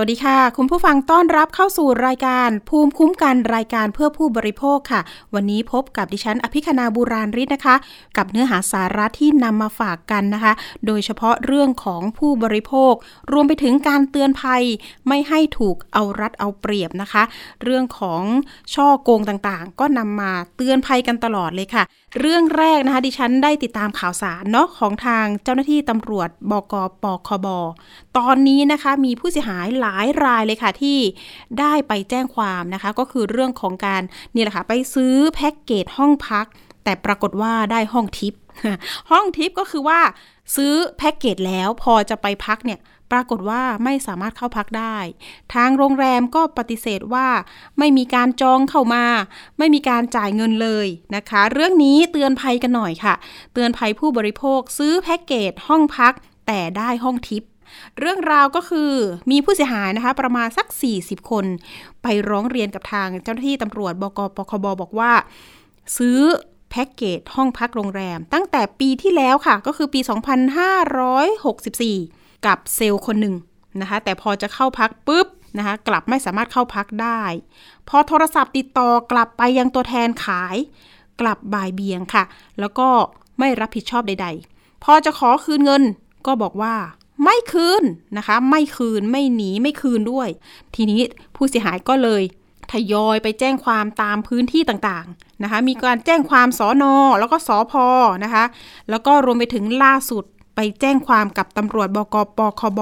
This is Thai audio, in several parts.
วัสดีค่ะ คุณผู้ฟังต้อนรับเข้าสู่รายการ ภูมิคุ้มกันรายการเพื่อผู้บริโภคค่ะ วันนี้พบกับดิฉันอภิคณาบุราริศนะคะ กับเนื้อหาสาระที่นำมาฝากกันนะคะ โดยเฉพาะเรื่องของผู้บริโภค รวมไปถึงการเตือนภัยไม่ให้ถูกเอารัดเอาเปรียบนะคะ เรื่องของช่อโกงต่างๆ ก็นำมาเตือนภัยกันตลอดเลยค่ะเรื่องแรกนะคะดิฉันได้ติดตามข่าวสารเนาะของทางเจ้าหน้าที่ตำรวจบกปคบ ตอนนี้นะคะมีผู้เสียหายหลายรายเลยค่ะที่ได้ไปแจ้งความนะคะ ก็คือเรื่องของการนี่แหละค่ะไปซื้อแพ็กเกจห้องพัก แต่ปรากฏว่าได้ห้องทิป ห้องทิปก็คือว่าซื้อแพ็กเกจแล้วพอจะไปพักเนี่ย ปรากฏว่าไม่สามารถเข้าพักได้ ทางโรงแรมก็ปฏิเสธว่าไม่มีการจองเข้ามา ไม่มีการจ่ายเงินเลยนะคะ เรื่องนี้เตือนภัยกันหน่อยค่ะ เตือนภัยผู้บริโภคซื้อแพ็กเกจห้องพัก แต่ได้ห้องทิปเรื่องราวก็คือมีผู้เสียหายนะคะประมาณสัก 40 คน ไปร้องเรียนกับทางเจ้าหน้าที่ตำรวจบกปคบบอกว่า ซื้อแพ็กเกจห้องพักโรงแรม ตั้งแต่ปีที่แล้วค่ะก็คือปี 2564 กับเซลล์คนหนึ่งนะคะ แต่พอจะเข้าพักปุ๊บนะคะ กลับไม่สามารถเข้าพักได้ พอโทรศัพท์ติดต่อกลับไปยังตัวแทนขาย กลับบ่ายเบียงค่ะ แล้วก็ไม่รับผิดชอบใด ๆ พอจะขอคืนเงินก็บอกว่าไม่คืนนะคะ ไม่คืนไม่หนีไม่คืนด้วย ทีนี้ผู้เสียหายก็เลยทยอยไปแจ้งความตามพื้นที่ต่างๆนะคะ มีการแจ้งความสอนอแล้วก็สอพอนะคะ แล้วก็รวมไปถึงล่าสุด ไปแจ้งความกับตำรวจบกปคบ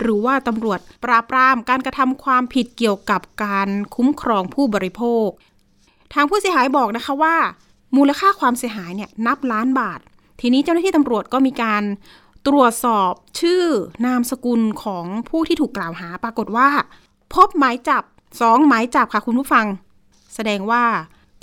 หรือว่าตำรวจปราบปรามการกระทำความผิดเกี่ยวกับการคุ้มครองผู้บริโภค ทางผู้เสียหายบอกนะคะว่า มูลค่าความเสียหายเนี่ยนับล้านบาท ทีนี้เจ้าหน้าที่ตำรวจก็มีการตรวจสอบชื่อนามสกุลของผู้ที่ถูกกล่าวหาปรากฏว่า พบหมายจับสองหมายจับค่ะคุณผู้ฟัง แสดงว่า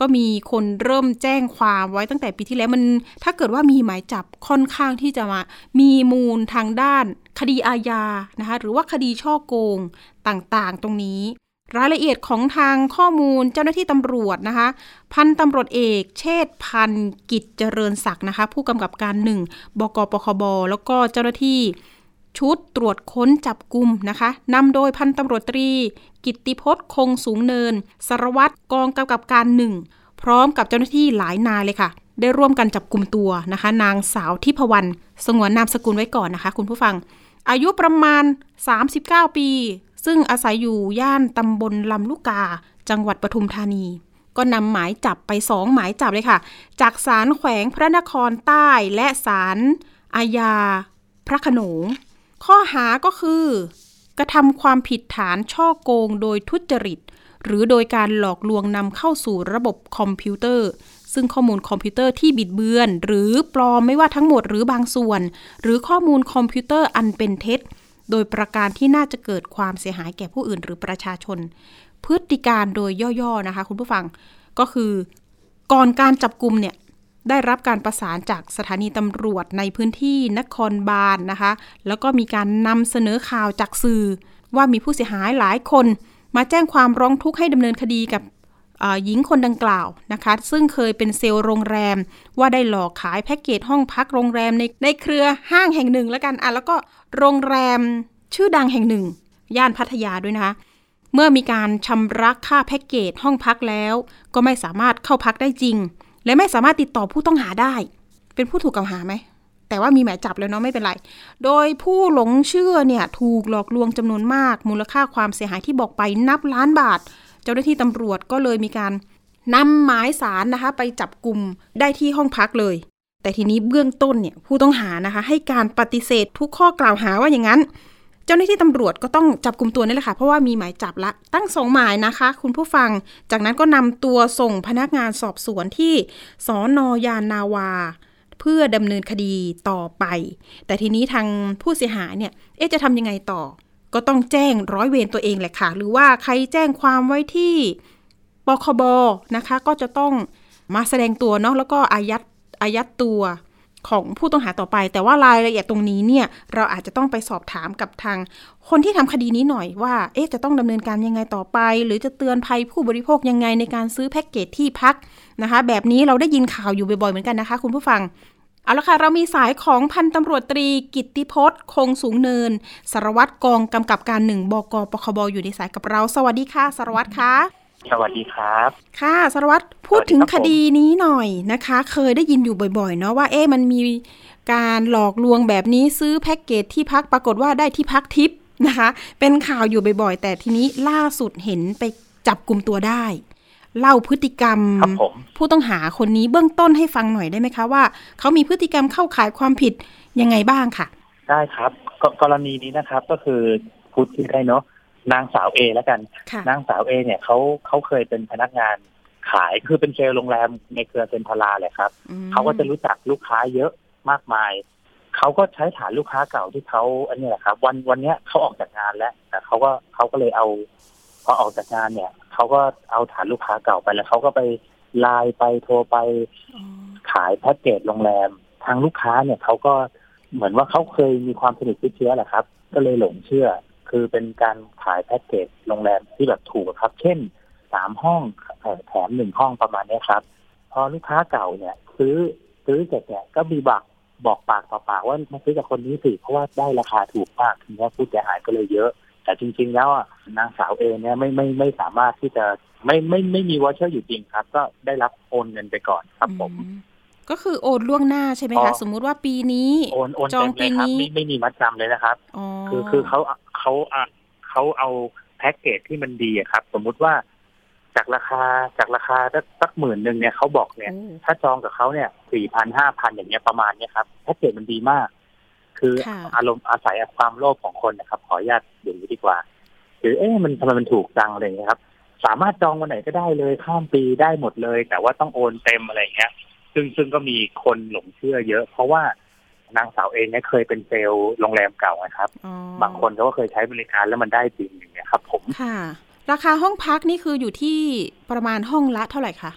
ก็มีคนเริ่มแจ้งความไว้ตั้งแต่ปีที่แล้วมัน ถ้าเกิดว่ามีหมายจับค่อนข้างที่จะมา มีมูลทางด้านคดีอาญานะคะหรือว่าคดีช่อโกงต่างๆ ตรงนี้ รายละเอียดของทางข้อมูลเจ้าหน้าที่ตำรวจนะคะพันตำรวจเอก เชษพันกิจเจริญศักดิ์นะคะผู้กำกับการหนึ่งบกปคบแล้วก็เจ้าหน้าที่ ชุดตรวจค้นจับกลุ่มนะคะนำโดยพันตำรวจตรี กิติพจน์คงสูงเนิน สารวัตรกองกำกับการหนึ่งพร้อมกับเจ้าหน้าที่หลายนายเลยค่ะ ได้ร่วมกันจับกลุ่มตัวนะคะ นางสาวทิพวรรณสงวนนามสกุลไว้ก่อนนะคะ คุณผู้ฟัง อายุประมาณ 39 ปี ซึ่งอาศัยอยู่ย่านตำบลลำลูกกา จังหวัดปทุมธานี ก็นำหมายจับไปสองหมายจับเลยค่ะ จากศาลแขวงพระนครใต้และศาลอาญาพระขนง ข้อหาก็คือ กระทำความผิดฐานฉ้อโกงโดยทุจริต หรือโดยการหลอกลวงนำเข้าสู่ระบบคอมพิวเตอร์ ซึ่งข้อมูลคอมพิวเตอร์ที่บิดเบือน หรือปลอมไม่ว่าทั้งหมดหรือบางส่วน หรือข้อมูลคอมพิวเตอร์อันเป็นเท็จ โดยประการที่น่าจะเกิดความเสียหายแก่ผู้อื่นหรือประชาชน พฤติการโดยย่อๆนะคะ คุณผู้ฟังก็คือ ก่อนการจับกลุ่มเนี่ย ได้รับการประสานจากสถานีตำรวจในพื้นที่นครบาลนนะคะ แล้วก็มีการนำเสนอข่าวจากสื่อ ว่ามีผู้เสียหายหลายคน มาแจ้งความร้องทุกข์ให้ดำเนินคดีกับหญิงคนดังกล่าวนะคะ ซึ่งเคยเป็นเซลล์โรงแรม ว่าได้หลอกขายแพ็กเกจห้องพักโรงแรมในในเครือห้างแห่งหนึ่งแล้วกันอะแล้วก็โรงแรมชื่อดังแห่งหนึ่ง ย่านพัทยาด้วยนะคะ เมื่อมีการชำระค่าแพ็กเกจห้องพักแล้ว ก็ไม่สามารถเข้าพักได้จริง และไม่สามารถติดต่อผู้ต้องหาได้ เป็นผู้ถูกกล่าวหาไหม แต่ว่ามีหมายจับแล้วเนาะไม่เป็นไร โดยผู้หลงเชื่อเนี่ยถูกหลอกลวงจำนวนมาก มูลค่าความเสียหายที่บอกไปนับล้านบาท เจ้าหน้าที่ตำรวจก็เลยมีการนำหมายสารนะคะ ไปจับกลุ่มได้ที่ห้องพักเลย แต่ทีนี้เบื้องต้นเนี่ยผู้ต้องหานะคะ ให้การปฏิเสธทุกข้อกล่าวหาว่าอย่างนั้น เจ้าหน้าที่ตำรวจก็ต้องจับกลุ่มตัวนี่แหละค่ะ เพราะว่ามีหมายจับละ ตั้งสองหมายนะคะ คุณผู้ฟัง จากนั้นก็นำตัวส่งพนักงานสอบสวนที่สอนอยานนาวา เพื่อดำเนินคดีต่อไป แต่ทีนี้ทางผู้เสียหายเนี่ย เอ๊ะจะทำยังไงต่อ ก็ต้องแจ้งร้อยเวรตัวเองแหละค่ะ หรือว่าใครแจ้งความไว้ที่ปคบนะคะ ก็จะต้องมาแสดงตัวเนาะแล้วก็อายัดอายัดตัว ของผู้ต้องหาต่อไป แต่ว่ารายละเอียดตรงนี้เนี่ยเราอาจจะต้องไปสอบถามกับทาง คนที่ทำคดีนี้หน่อยว่า เอ๊ะจะต้องดำเนินการยังไงต่อไป หรือจะเตือนภัยผู้บริโภคยังไงในการซื้อแพ็กเกจที่พักนะคะ แบบนี้เราได้ยินข่าวอยู่บ่อยๆเหมือนกันนะคะ คุณผู้ฟังเอาละค่ะ เรามีสายของพันตำรวจตรีกิตติพจน์ คงสูงเนิน สารวัตรกองกำกับการหนึ่งบกปคบอยู่ในสายกับเรา สวัสดีค่ะ สารวัตรคะ สวัสดีครับ ค่ะสารวัตรพูดถึงสวัสดีคครับผมดีนี้หน่อยนะคะ เคยได้ยินอยู่บ่อยๆ เนาะว่าเอ๊ะมันมีการหลอกลวงแบบนี้ซื้อแพ็กเกจที่พักปรากฏว่าได้ที่พักทิปนะคะ เป็นข่าวอยู่บ่อยๆ แต่ทีนี้ล่าสุดเห็นไปจับกลุ่มตัวได้ เล่าพฤติกรรมครับผมผู้ต้องหาคนนี้เบื้องต้นให้ฟังหน่อยได้ไหมคะว่าเขามีพฤติกรรมเข้าข่ายความผิดยังไงบ้างค่ะ ได้ครับกกรณีนี้นะครับก็คือพูดที่ได้เนาะ นางสาวเอแล้วกันค่ะนางสาวเอเนี่ยเขาเขาเคยเป็นพนักงานขายคือเป็นเซลล์โรงแรมในเครือเซ็นทราเลยครับอืมเขาก็จะรู้จักลูกค้าเยอะมากมายเขาก็ใช้ฐานลูกค้าเก่าที่เขาอันนี้แหละครับ วันวันเนี้ยเขาออกจากงานแล้วแต่เขาก็เขาก็เลยเอา พอออกจากงานเนี่ยเขาก็เอาฐานลูกค้าเก่าไปแล้วเขาก็ไปไลน์ไปโทรไปอ๋อขายแพ็กเกจโรงแรมทางลูกค้าเนี่ยเขาก็เหมือนว่าเขาเคยมีความสนิทชิดเชื้อแหละครับ ก็เลยหลงเชื่อ คือเป็นการขายแพ็กเกจโรงแรมที่แบบถูกครับ เช่นสามห้องแถมหนึ่งห้องประมาณนี้ครับ พอลูกค้าเก่าเนี่ย ซื้อซื้อเสร็จเนี่ยก็มีบักบอกปากต่อปากว่ามาซื้อจากคนนี้สิเพราะว่าได้ราคาถูกมากทีนี้ผู้เสียหายก็เลยเยอะ แต่จริง ๆ แล้วอะนางสาวเอเนี่ยไม่ไม่ไม่สามารถที่จะไม่ไม่ไม่มีวอเชอร์อยู่จริงครับ ก็ได้รับโอนเงินไปก่อนครับผม ก็คือโอนล่วงหน้าใช่ไหมอ๋คะอสมมุติว่าปีนี้โอนโอนจองเต็มเลยครับปีนี้ไม่ไม่มีมัดจำเลยนะครับอ๋อคือคือเขาเขาอะเขาเอาแพ็กเกจที่มันดีอะครับ สมมุติว่าจากราคาจากราคาสักสักหมื่นหนึ่งเนี่ยเขาบอกเนี่ยโอ้ถ้าจองกับเขาเนี่ยสี่พันห้าพันอย่างเงี้ยประมาณเนี้ยครับแพ็กเกจมันดีมาก คือค่ะอารมณ์อาศัยความโลภของคนนะครับ ขออนุญาตอย่างนี้ดีกว่าคือเอ๊ะมันทำไมมันถูกจังอะไรอย่างเงี้ยครับ สามารถจองวันไหนก็ได้เลยข้ามปีได้หมดเลย แต่ว่าต้องโอนเต็มอะไรอย่างเงี้ย ซึ่งซึ่งก็มีคนหลงเชื่อเยอะ เพราะว่านางสาวเองเนี่ยเคยเป็นเซลล์โรงแรมเก่านะครับอ๋อบางคนเขาก็เคยใช้บริการแล้วมันได้จริงอย่างเงี้ยครับ ผมค่ะ ราคาห้องพักนี่คืออยู่ที่ประมาณห้องละเท่าไหร่คะ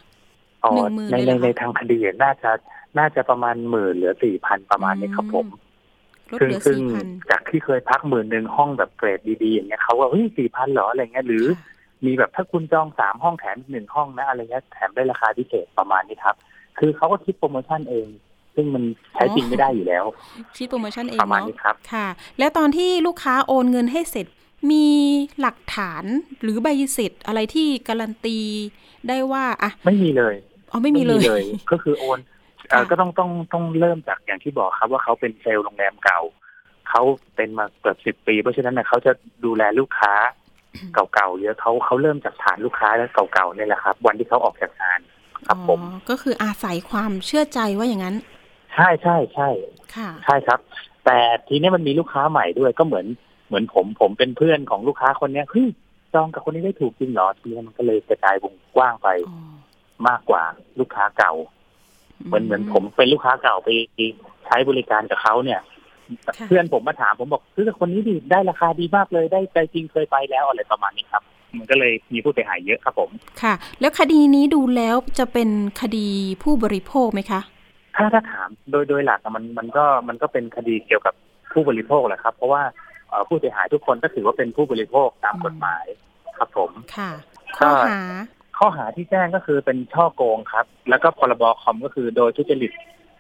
อ๋อหนึ่งหมื่นในเลยเหรในอคะในทางคดีน่าจะน่าจะประมาณหมื่นเหลือสี่พันประมาณนี้ครับผมลดซึ่งเหลือซึ่งสี่พันจากที่เคยพักหมื่นหนึ่งห้องแบบเกรดดีๆอย่างเงี้ยเขาว่าเฮ้ยสี่พันเหรออะไรเงี้ยหรือมีแบบถ้าคุณจองสามห้องแถมหนึ่งห้องนะอะไรเงี้ยแถมได้ราคาพิเศษประมาณนี้ครับ คือเขาก็คิดโปรโมชั่นเอง ซึ่งมันใช้จริงไม่ได้อยู่แล้ว คิดโปรโมชั่นเองประมาณเนาะนี้ครับค่ะ แล้วตอนที่ลูกค้าโอนเงินให้เสร็จมีหลักฐานหรือใบเสร็จอะไรที่การันตีได้ว่าอะไม่มีเลยอ๋อไม่มีเลย ก็คือโอนเอ่อค่ะก็ต้องต้องต้องเริ่มจากอย่างที่บอกครับว่าเขาเป็นเซลล์โรงแรมเก่าเขาเป็นมาเกือบสิบปี เพราะฉะนั้นเนยเขาจะดูแลลูกค้าเก่าๆเยอะเขาเขาเริ่มจากฐานลูกค้าแล้วเก่าๆเนี่ยแหละครับ วันที่เขาออกจากงาน ครับผมอ๋อก็คืออาศัยความเชื่อใจว่าอย่างนั้น ใช่ใช่ใช่ค่ะ ใช่ครับ แต่ทีนี้มันมีลูกค้าใหม่ด้วยก็เหมือนเหมือนผมผมเป็นเพื่อนของลูกค้าคนเนี้ยเฮ้ยจองกับคนนี้ได้ถูกจริงเหรอทีนี้มันก็เลยกระจายวงกว้างไปอ๋อมากกว่าลูกค้าเก่า เหมือนเหมือนผมเป็นลูกค้าเก่าไปใช้บริการกับเขาเนี่ยค่ะเพื่อนผมมาถามผมบอกซื้อกับคนนี้ดิได้ราคาดีมากเลยได้ใจจริงเคยไปแล้วอะไรประมาณนี้ครับ มันก็เลยมีผู้เสียหายเยอะครับผมค่ะ แล้วคดีนี้ดูแล้วจะเป็นคดีผู้บริโภคไหมคะ ถ้าถ้าถามโดยโดยหลักอะมันมันก็มันก็เป็นคดีเกี่ยวกับผู้บริโภคแหละครับ เพราะว่าเอ่อผู้เสียหายทุกคนก็ถือว่าเป็นผู้บริโภคตามกฎหมายครับผมค่ะก็ข้อหาข้อหาที่แจ้งก็คือเป็นช่อโกงครับ แล้วก็พรบคอมก็คือโดยทุจริต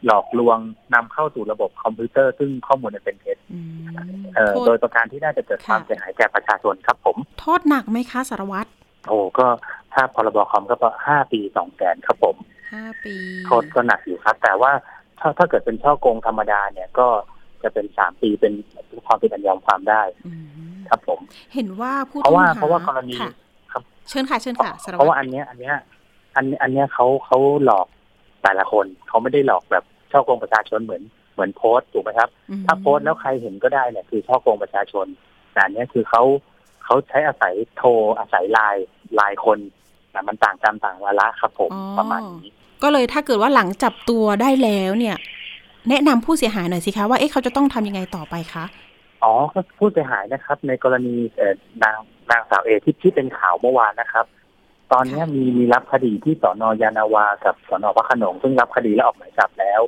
หลอกลวงนำเข้าสู่ระบบคอมพิวเตอร์ซึ่งข้อมูลนั้นเป็นเท็จอืมเอ่อโทโดษยประการที่น่าจะเกิดค่ะความเสียหายแก่ประชาชนครับผม โทษหนักไหมคะสารวัตรโอ้ก็ถ้าพรบคอมก็ห้าปีสองแสนครับผมห้าปีโทษก็หนักอยู่ครับ แต่ว่าถ้าถ้าเกิดเป็นช่อโกงธรรมดาเนี่ยก็จะเป็นสามปีเป็นความผิดอันยอมความได้อืมครับผม เห็นว่าผู้เพราะว่าต้องหเพราะว่ากรณีค่ะครับ เชิญค่ะเชิญค่ะสารเพราะวัว่าตรอันเนี้ยอันเนี้ยอันอันเนี้ยเขาเขาหลอกแต่ละคนเขาไม่ได้หลอกแบบ ช่อโกงประชาชนเหมือนเหมือนโพสต์ถูกไหมครับอืมถ้าโพสต์แล้วใครเห็นก็ได้เนี่ยคือช่อโกงประชาชนแต่อันเนี้ยคือเขาเขาใช้อาศัยโทรอาศัยไลน์ไลน์คนแต่มันต่างกรรมต่างวาระครับผมประมาณนี้ ก็เลยถ้าเกิดว่าหลังจับตัวได้แล้วเนี่ย แนะนำผู้เสียหายหน่อยสิคะว่าเอ๊ะเขาจะต้องทำยังไงต่อไปคะอ๋อก็ผู้เสียหายนะครับ ในกรณีเอ่อนางนางสาวเอที่ที่เป็นข่าวเมื่อวานนะครับ ตอนเนี้ยมีมีรับคดีที่สอนอยานาวากับสอนอพระโขนงซึ่งรับคดีและออกหมายจับแล้ว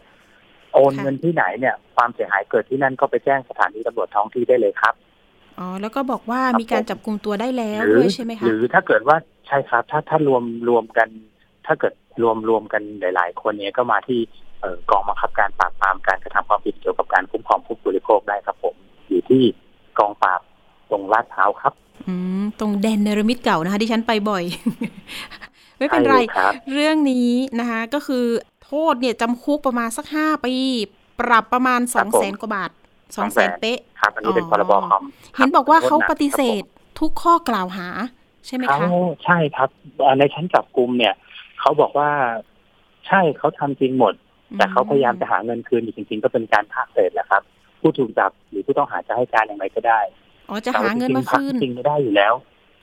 โอนเงินที่ไหนเนี่ย ความเสียหายเกิดที่นั่นก็ไปแจ้งสถานีตำรวจท้องที่ได้เลยครับอ๋อแล้วก็บอกว่าครับมีการผมจับกลุ่มตัวได้แล้วหรืด้วยใช่ไหมหคะรือถ้าเกิดว่าใช่ครับ ถ้าถ้ารวมรวมกัน ถ้าเกิดรวมรวมกันหลาย ๆ คนเนี่ยก็มาที่เอ่อกองบังคับการปราบปรามการกระทำความผิดเกี่ยวกับการคุ้มครองผู้บริโภคได้ครับผม อยู่ที่กองปราบตรงลาดพร้าวครับ อืมตรงแดนเนรมิตเก่านะคะที่ฉันไปบ่อย ไม่เป็นไรใช่ลยครับเรื่องนี้นะคะ ก็คือ โทษเนี่ยจำคุกประมาณสักห้าปี ปรับประมาณสองแสนกว่าบาทสองแสน200,000เป๊ะครับอันนี้เป็นอ๋อพรบคอมเห็นบอกว่าเขาปฏิเสธครับทุกข้อกล่าวหา ใช่ไหมเขาคะใช่ครับเอ่อในชั้นจับกลุ่มเนี่ยเขาบอกว่าใช่เขาทำจริงหมด แต่เขาพยายามจะหาเงินคืนอยู่จริง ๆ ก็เป็นการภาคเศษแหละครับ ผู้ถูกจับหรือผู้ต้องหาจะให้การอย่างไรก็ได้อ๋อจะหาเงินมาคืนจริงๆจริงไม่ได้อยู่แล้ว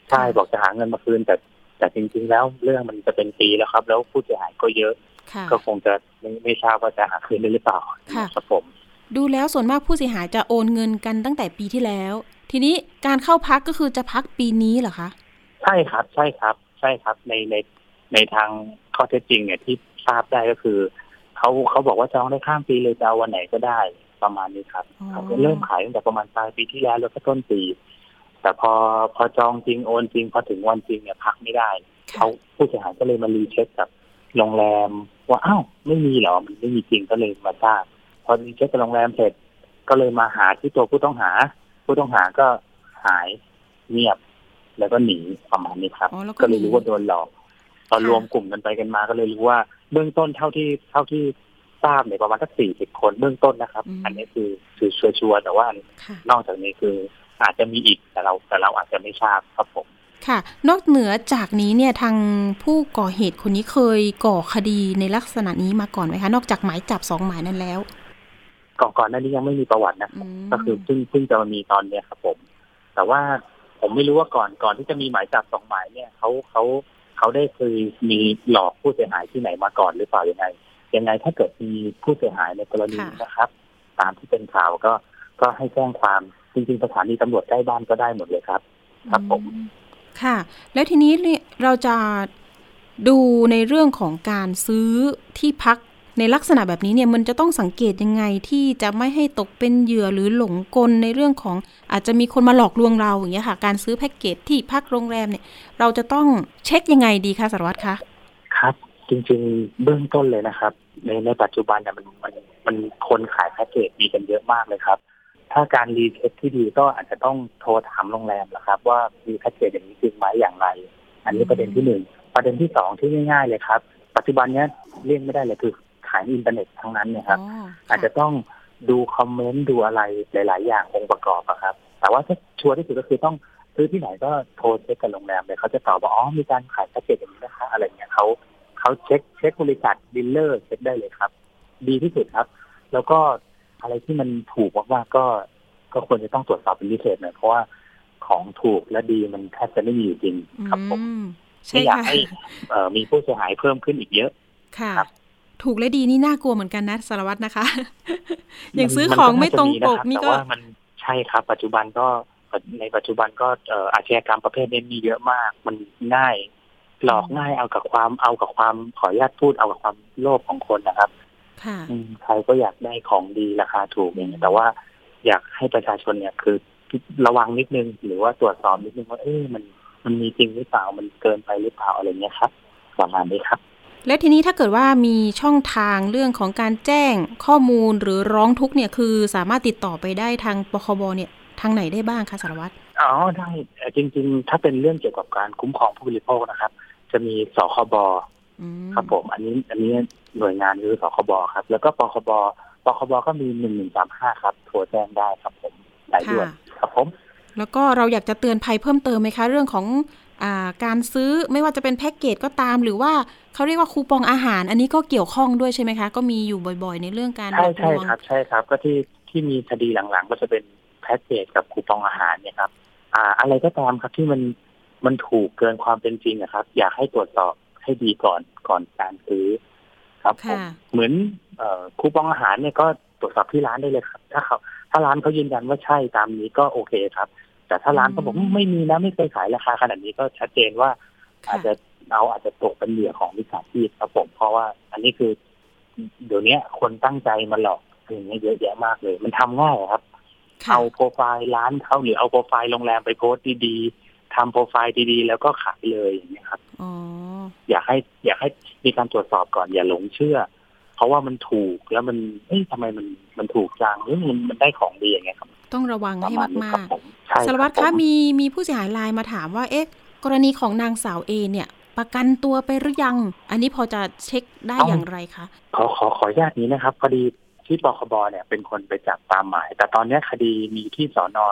ใช่ค่ะบอกจะหาเงินมาคืนแต่แต่จริง ๆ แล้วเรื่องมันจะเป็นปีแล้วครับ แล้วผู้เสียหายก็เยอะค่ะ ก็คงจะไม่ไม่ทราบว่าจะหาคืนได้หรือเปล่าค่ะครับผม ดูแล้วส่วนมากผู้เสียหายจะโอนเงินกันตั้งแต่ปีที่แล้ว ทีนี้การเข้าพักก็คือจะพักปีนี้เหรอคะใช่ครับ ใช่ครับ ใช่ครับในในในทางข้อเท็จจริงเนี่ยที่ทราบได้ก็คือเขาเขาบอกว่าจองได้ข้ามปีเลยจะเอาวันไหนก็ได้ประมาณนี้ครับอ๋อเขาก็เริ่มขายตั้งแต่ประมาณปลายปีที่แล้วแล้วก็ต้นปี แต่พอพอจองจริงโอนจริงพอถึงวันจริงเนี่ยพักไม่ได้ค่ะเขาผู้เสียหายก็เลยมารีเช็คกับ โรงแรมว่าอ้าวไม่มีเหรอมันไม่มีจริงก็เลยมาทราบพอรีเช็คกับโรงแรมเสร็จ ก็เลยมาหาที่ตัวผู้ต้องหา ผู้ต้องหาก็หายเงียบ แล้วก็หนีประมาณนี้ครับอ๋อแล้วก็ก็เลยรู้หนีว่าโดนหลอกตอนค่ะรวมกลุ่มกันไปกันมาก็เลยรู้ว่า เบื้องต้นเท่าที่เท่าที่ทราบเนี่ยประมาณสักสี่สิบคนเบื้องต้นนะครับ อันนี้คือคือชัวร์ๆแต่ว่าค่ะนอกจากนี้คืออาจจะมีอีกแต่เราแต่เราอาจจะไม่ทราบครับผม ค่ะ นอกเหนือจากนี้เนี่ยทางผู้ก่อเหตุคนนี้เคยก่อคดีในลักษณะนี้มาก่อนไหมคะ นอกจากหมายจับสองหมายนั้นแล้ว ก่อนก่อนหน้านี้ยังไม่มีประวัตินะอืมก็คือเพิ่งเพิ่งจะมามีตอนเนี้ยครับผม แต่ว่าผมไม่รู้ว่าก่อนก่อนที่จะมีหมายจับสองหมายเนี่ยเขาเขาเขาได้เคยมีหลอกผู้เสียหายที่ไหนมาก่อนหรือเปล่ายังไงยังไงถ้าเกิดมีผู้เสียหายในกรณีนี้นะครับ ตามที่เป็นข่าวก็ก็ให้แจ้งความจริงๆสถานีตำรวจใกล้บ้านก็ได้หมดเลยครับ ครับผมอื ค่ะ แล้วทีนี้เนี่ยเราจะดูในเรื่องของการซื้อที่พักในลักษณะแบบนี้เนี่ยมันจะต้องสังเกตยังไงที่จะไม่ให้ตกเป็นเหยื่อหรือหลงกลในเรื่องของอาจจะมีคนมาหลอกลวงเราอย่างเงี้ยค่ะ การซื้อแพ็กเกจที่พักโรงแรมเนี่ย เราจะต้องเช็คยังไงดีคะสารวัตรคะครับจริงๆเบื้องต้นเลยนะครับ ในในปัจจุบันเนี่ยมันมันมันคนขายแพ็กเกจมีกันเยอะมากเลยครับ ถ้าการ recheck ที่ดีก็อาจจะต้องโทรถามโรงแรมแหละครับ ว่ามีแพ็กเกจอย่างนี้จริงไหมอย่างไร อันนี้ประเด็นที่หนึ่งประเด็นที่สองที่ง่ายๆเลยครับ ปัจจุบันเนี้ยเลี่ยงไม่ได้เลยคือขายในอินเทอร์เน็ตทั้งนั้นเนี่ยครับ อาจจะต้องดูคอมเมนต์ดูอะไรหลาย ๆ อย่างองค์ประกอบอะครับ แต่ว่าถ้าชัวร์ที่สุดก็คือต้องซื้อที่ไหนก็โทรเช็คกับโรงแรมเลยเขาจะตอบว่าอ๋อมีการขายแพ็กเกจอย่างนี้นะคะอะไรเงี้ยเขาเขาเช็คเช็คบริษัท dealer เช็คได้เลยครับ ดีที่สุดครับ แล้วก็ อะไรที่มันถูกมากๆก็ก็ควรจะต้องตรวจสอบเป็นพิเศษหน่อยเพราะว่าของถูกและดีมันแทบจะไม่มีอยู่จริงครับผมอืมไม่ใช่อยากค่ะให้เอ่อมีผู้เสียหายเพิ่มขึ้นอีกเยอะ ค่ะครับถูกและดีนี่น่ากลัวเหมือนกันนะสารวัตรนะคะ อย่างมันซื้อมันของก็ไม่ตรงปกาจะนี่แต่ก็ว่ามันใช่ครับ ปัจจุบันก็ในปัจจุบันก็เอ่ออาชญากรรมประเภทนี้มีเยอะมาก มันง่าย หลอกง่ายเอากับความเอากับความขออนุญาตพูดเอากับความโลภของคนนะครับค่ะอืม ใครก็อยากได้ของดีราคาถูกอย่างเงี้ยแต่ว่าอยากให้ประชาชนเนี่ยคือระวังนิดนึง หรือว่าตรวจสอบนิดนึงว่าเอ๊ะมันมันมีจริงหรือเปล่ามันเกินไปหรือเปล่าอะไรเงี้ยครับประมาณนี้ครับ และทีนี้ถ้าเกิดว่ามีช่องทางเรื่องของการแจ้งข้อมูลหรือร้องทุกข์เนี่ยคือสามารถติดต่อไปได้ทางปคบเนี่ยทางไหนได้บ้างคะสารวัตรอ๋อได้เอ่อจริง ๆ ถ้าเป็นเรื่องเกี่ยวกับการคุ้มครองผู้บริโภคนะครับ จะมีสคบอืม ครับผม อันนี้อันนี้หน่วยงานคือสคบครับ แล้วก็ปคบปคบก็มีหนึ่งหนึ่งสามห้าครับโทรแจ้งได้ครับผมสายด่วนครับผม แล้วก็เราอยากจะเตือนภัยเพิ่มเติมไหมคะ เรื่องของอาการซื้อไม่ว่าจะเป็นแพ็กเกจก็ตาม หรือว่าเขาเรียกว่าคูปองอาหาร อันนี้ก็เกี่ยวข้องด้วยใช่ไหมคะ ก็มีอยู่บ่อย ๆ ในเรื่องการหลใช่อกลใช่วงครับ ใช่ครับ ก็ที่ที่มีคดีหลังๆ ก็จะเป็นแพ็กเกจกับคูปองอาหารเนี่ยครับ อ่า อะไรก็ตามครับที่มันมันถูกเกินความเป็นจริงนะครับ อยากให้ตรวจสอบ ให้ดีก่อนก่อนการซื้อครับผมค่ะเหมือนเอ่อคูปองอาหารเนี่ยก็ตรวจสอบที่ร้านได้เลยครับ ถ้าเขาถ้าร้านเขายืนยันว่าใช่ตามนี้ก็โอเคครับ แต่ถ้าร้านเขาบอกว่าไม่มีนะไม่เคยขายราคาขนาดนี้ก็ชัดเจนว่าค่ะอาจจะเราอาจจะตกเป็นเหยื่อของมิจฉาชีพครับผมเพราะว่า อันนี้คือ เดี๋ยวนี้คนตั้งใจมาหลอกอย่างเงี้ยเยอะแยะมากเลย มันทำง่ายครับค่ะเอาโปรไฟล์ร้านเขาหรือเอาโปรไฟล์โรงแรมไปโพสต์ดีๆ ทำโปรไฟล์ดีๆ แล้วก็ขายเลยอย่างเงี้ยครับอ๋ออยากให้ อยากให้มีการตรวจสอบก่อนอย่าหลงเชื่อ เพราะว่ามันถูกแล้วมันเอ้ยทำไมมันมันถูกจังหรือมันมันได้ของดีอย่างเงี้ยครับ ต้องระวังประให้มาณนี้มาครักบผมใช่ๆสารวัตรคคะบผมมีมีผู้เสียหายไลน์มาถามว่าเอ๊ะกรณีของนางสาวเอเนี่ยประกันตัวไปหรือยัง อันนี้พอจะเช็คได้อย่างไรคะ ขอขอขออนุญาตนี้นะครับพอดีที่ปคบเนี่ยเป็นคนไปจับตามหมาย แต่ตอนเนี้ยคดีมีที่สอนอ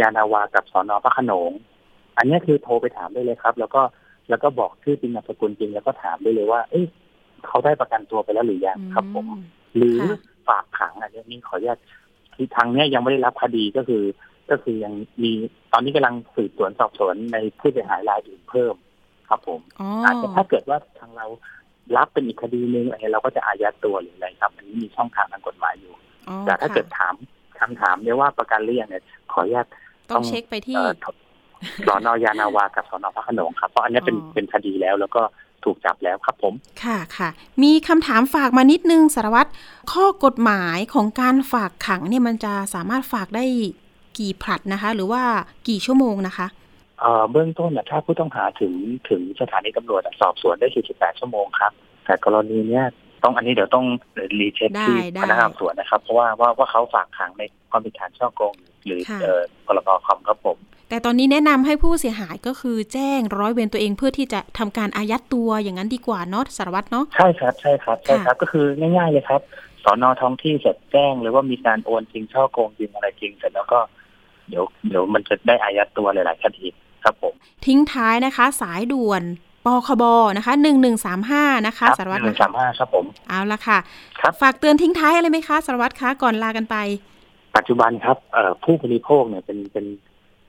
ยานาวากับสอนอพระโขนง อันเนี้ยคือโทรไปถามได้เลยครับ แล้วก็แล้วก็บอกชื่อจริงนามสกุลจริงแล้วก็ถามได้เลยว่า เอ้ยเขาได้ประกันตัวไปแล้วหรือยังครับ ผมอืมหรือค่ะฝากขังอันนี้นี่ขออนุญาตที่ทางเนี้ยยังไม่ได้รับคดีก็คือ ก็คือยังมีตอนนี้กำลังสืบสวนสอบสวนในผู้เสียหายรายอื่นเพิ่ม ครับผมอ๋ออาจจะถ้าเกิดว่าทางเรารับเป็นอีกคดีหนึ่งอะไรเราก็จะอายัดตัวหรืออะไรครับอันนี้มีช่องทางทางกฎหมายอยู่อ๋อแต่ถ้าค่ะเกิดถามคำถามเนี่ยว่าประกันหรือยังเนี่ยขออนุญาตต้องเช็คไปที่เอ่อ สอนอยานาวากับสอนอพระโขนงครับเพราะอันเนี้ยเป็นอ๋อเป็นคดีแล้วแล้วก็ถูกจับแล้วครับผม ค่ะค่ะ มีคำถามฝากมานิดนึงสารวัตรข้อกฎหมายของการฝากขังเนี่ยมันจะสามารถฝากได้กี่ผลัดนะคะ หรือว่ากี่ชั่วโมงนะคะเอ่อเบื้องต้นนะถ้าผู้ต้องหาถึงถึงสถานีตำรวจอะสอบสวนได้ 48 ชั่วโมงครับ แต่กรณีเนี้ยต้องอันนี้เดี๋ยวต้องรีเช็คที่ได้ได้พนักงานสอบสวนนะครับ เพราะว่าว่าว่าเขาฝากขังในความผิดฐานช่อโกงหรือค่ะเอ่อพรบคอมครับผม แต่ตอนนี้แนะนำให้ผู้เสียหายก็คือแจ้งร้อยเวรตัวเองเพื่อที่จะทำการอายัดตัวอย่างนั้นดีกว่าเนาะสารวัตรเนาะใช่ครับใช่ครับใช่ครับก็คือง่ายๆเลยครับสอนอท้องที่เสร็จแจ้งเลยว่ามีการโอนจริงช่อโกงจริงอะไรจริงเสร็จแล้วก็เดี๋ยวเดี๋ยวมันจะได้อายัดตัวหลายๆคดีครับผมทิ้งท้ายนะคะ สายด่วนปคบนะคะหนึ่งหนึ่งสามห้านะคะครับสารวัตรหนึ่นะงคะสามห้าครับผมเอาละค่ะครับฝากเตือนทิ้งท้ายอะไรไหมคะสารวัตรคะก่อนลากันไป ปัจจุบันครับเอ่อผู้บริโภคเนี่ยเป็นเป็น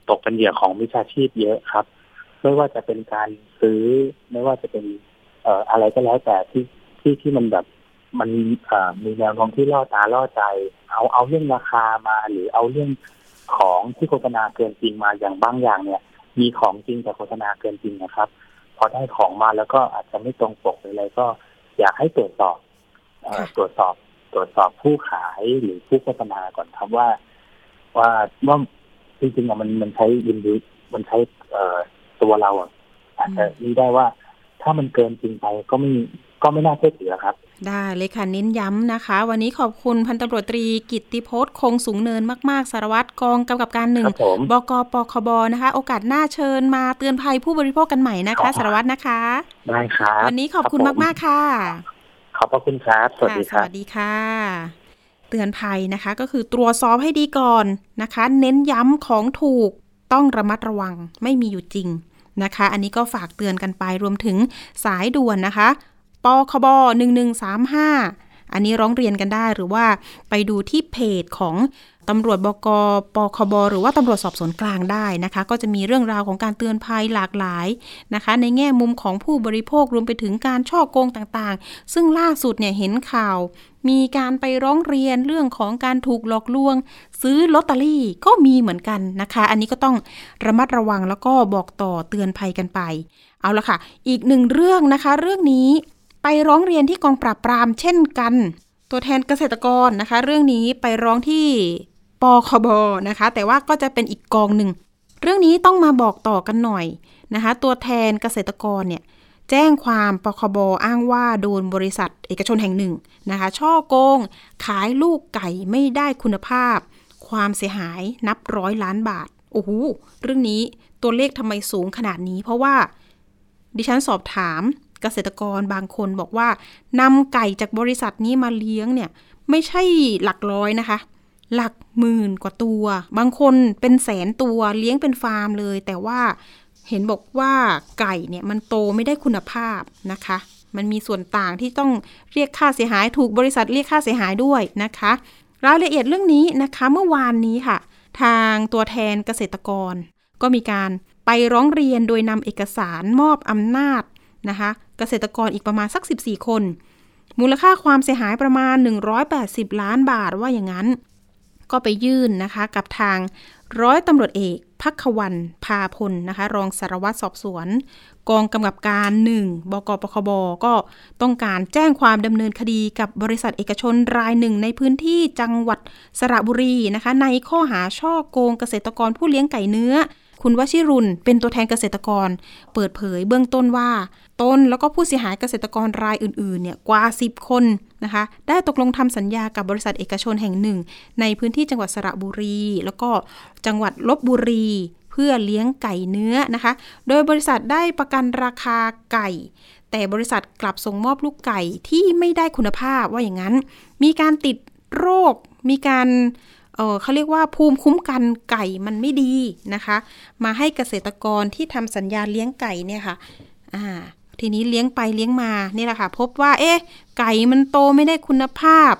ตกเป็นเหยื่อของมิจฉาชีพเยอะครับ ไม่ว่าจะเป็นการซื้อ ไม่ว่าจะเป็นเอ่ออะไรก็แล้วแต่ที่ที่ที่มันแบบมันเอ่อมีแนวโน้มที่ล่อตาล่อใจ เอาเอาเรื่องราคามาหรือเอาเรื่องของที่โฆษณาเกินจริงมาอย่างบางอย่างเนี่ย มีของจริงแต่โฆษณาเกินจริงนะครับ พอได้ของมาแล้วก็อาจจะไม่ตรงปกหรืออะไรก็อยากให้ตรวจสอบเอ่อค่ะตรวจสอบตรวจสอบผู้ขายหรือผู้โฆษณาก่อนครับว่า ว่าว่า จริงๆอะมันมันใช้ยินดีมันใช้เอ่อตัวเราอะอาจจะนี่ได้ว่า ถ้ามันเกินจริงไปก็ไม่ก็ไม่น่าเชื่อถือครับ ได้เลยค่ะเน้นย้ำนะคะ วันนี้ขอบคุณพันตำรวจตรีกิตติพจน์คงสูงเนินมากๆ สารวัตรกองกำกับการหนึ่คงรับผมบกปคบนะคะ โอกาสหน้าเชิญมาเตือนภัยผู้บริโภคกันใหม่นะคะครับสารวัตรนะคะได้ครับวันนี้ขอบคุณรับผมากๆค่ะ ขอบพระคุณครับ สวัสดีคค่ะรับสวัสดีค่ะ เตือนภัยนะคะ ก็คือตรวจสอบให้ดีก่อนนะคะ เน้นย้ำของถูกต้องระมัดระวังไม่มีอยู่จริงนะคะ อันนี้ก็ฝากเตือนกันไปรวมถึงสายด่วนนะคะปคบ1135 อันนี้ร้องเรียนกันได้หรือว่าไปดูที่เพจของตำรวจบกปคบหรือว่าตำรวจสอบสวนกลางได้นะคะ ก็จะมีเรื่องราวของการเตือนภัยหลากหลายนะคะ ในแง่มุมของผู้บริโภครวมไปถึงการช่อโกงต่างๆ ซึ่งล่าสุดเนี่ยเห็นข่าว มีการไปร้องเรียนเรื่องของการถูกหลอกลวง ซื้อลอตเตอรี่ก็มีเหมือนกันนะคะ อันนี้ก็ต้องระมัดระวังแล้วก็บอกต่อเตือนภัยกันไป เอาละค่ะ อีกหนึ่งเรื่องนะคะ เรื่องนี้ไปร้องเรียนที่กองปราบปรามเช่นกัน ตัวแทนเกษตรกรนะคะ เรื่องนี้ไปร้องที่ปคบนะคะ แต่ว่าก็จะเป็นอีกกองหนึ่งเรื่องนี้ต้องมาบอกต่อกันหน่อยนะคะ ตัวแทนเกษตรกรเนี่ย แจ้งความปคบอ้างว่าโดนบริษัทเอกชนแห่งหนึ่งนะคะ ช่อโกง ขายลูกไก่ไม่ได้คุณภาพ ความเสียหายนับร้อยล้านบาท โอ้โห เรื่องนี้ตัวเลขทำไมสูงขนาดนี้ เพราะว่า ดิฉันสอบถามเกษตรกรบางคนบอกว่านำไก่จากบริษัทนี้มาเลี้ยงเนี่ย ไม่ใช่หลักร้อยนะคะ หลักหมื่นกว่าตัว บางคนเป็นแสนตัวเลี้ยงเป็นฟาร์มเลย แต่ว่า เห็นบอกว่าไก่เนี่ยมันโตไม่ได้คุณภาพนะคะ มันมีส่วนต่างที่ต้องเรียกค่าเสียหายถูกบริษัทเรียกค่าเสียหายด้วยนะคะ รายละเอียดเรื่องนี้นะคะเมื่อวานนี้ค่ะ ทางตัวแทนเกษตรกร ก็มีการไปร้องเรียนโดยนำเอกสารมอบอำนาจนะคะ เกษตรกรอีกประมาณสัก 14 คน มูลค่าความเสียหายประมาณ 180 ล้านบาทว่าอย่างนั้น ก็ไปยื่นนะคะกับทางร้อยตำรวจเอก พักขวันพาพลนะคะ รองสารวัตรสอบสวน กองกำกับการหนึ่งบกปคบก็ต้องการแจ้งความดำเนินคดีกับบริษัทเอกชนรายหนึ่งในพื้นที่จังหวัดสระบุรีนะคะ ในข้อหาช่อโกงเกษตรกรผู้เลี้ยงไก่เนื้อ คุณวชิรุณเป็นตัวแทนเกษตรกร เปิดเผยเบื้องต้นว่าตนแล้วก็ผู้เสียหายเกษตรกรรายอื่นๆเนี่ยกว่า 10 คนนะคะ ได้ตกลงทำสัญญากับบริษัทเอกชนแห่งหนึ่ง ในพื้นที่จังหวัดสระบุรี แล้วก็จังหวัดลบบุรี เพื่อเลี้ยงไก่เนื้อนะคะ โดยบริษัทได้ประกันราคาไก่แต่บริษัทกลับส่งมอบลูกไก่ที่ไม่ได้คุณภาพว่าอย่างนั้น มีการติดโรค มีการ เเขาเรียกว่าภูมิคุ้มกันไก่มันไม่ดีนะคะ มาให้เกษตรกรที่ทำสัญญาเลี้ยงไก่เนี่ยค่ะอ่าทีนี้เลี้ยงไปเลี้ยงมานี่แหละค่ะ พบว่าเอ๊ะไก่มันโตไม่ได้คุณภาพ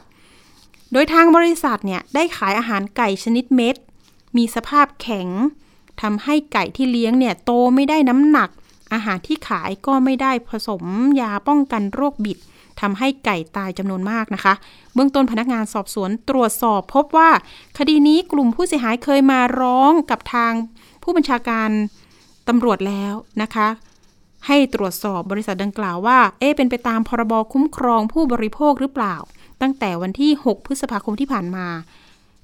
โดยทางบริษัทเนี่ยได้ขายอาหารไก่ชนิดเม็ด มีสภาพแข็งทำให้ไก่ที่เลี้ยงเนี่ยโตไม่ได้น้ำหนัก อาหารที่ขายก็ไม่ได้ผสมยาป้องกันโรคบิด ทำให้ไก่ตายจำนวนมากนะคะ เบื้องต้นพนักงานสอบสวนตรวจสอบพบว่า คดีนี้กลุ่มผู้เสียหายเคยมาร้องกับทางผู้บัญชาการตำรวจแล้วนะคะ ให้ตรวจสอบบริษัทดังกล่าวว่า เอ๊เป็นไปตามพรบคุ้มครองผู้บริโภคหรือเปล่า ตั้งแต่วันที่ 6 พฤษภาคมที่ผ่านมา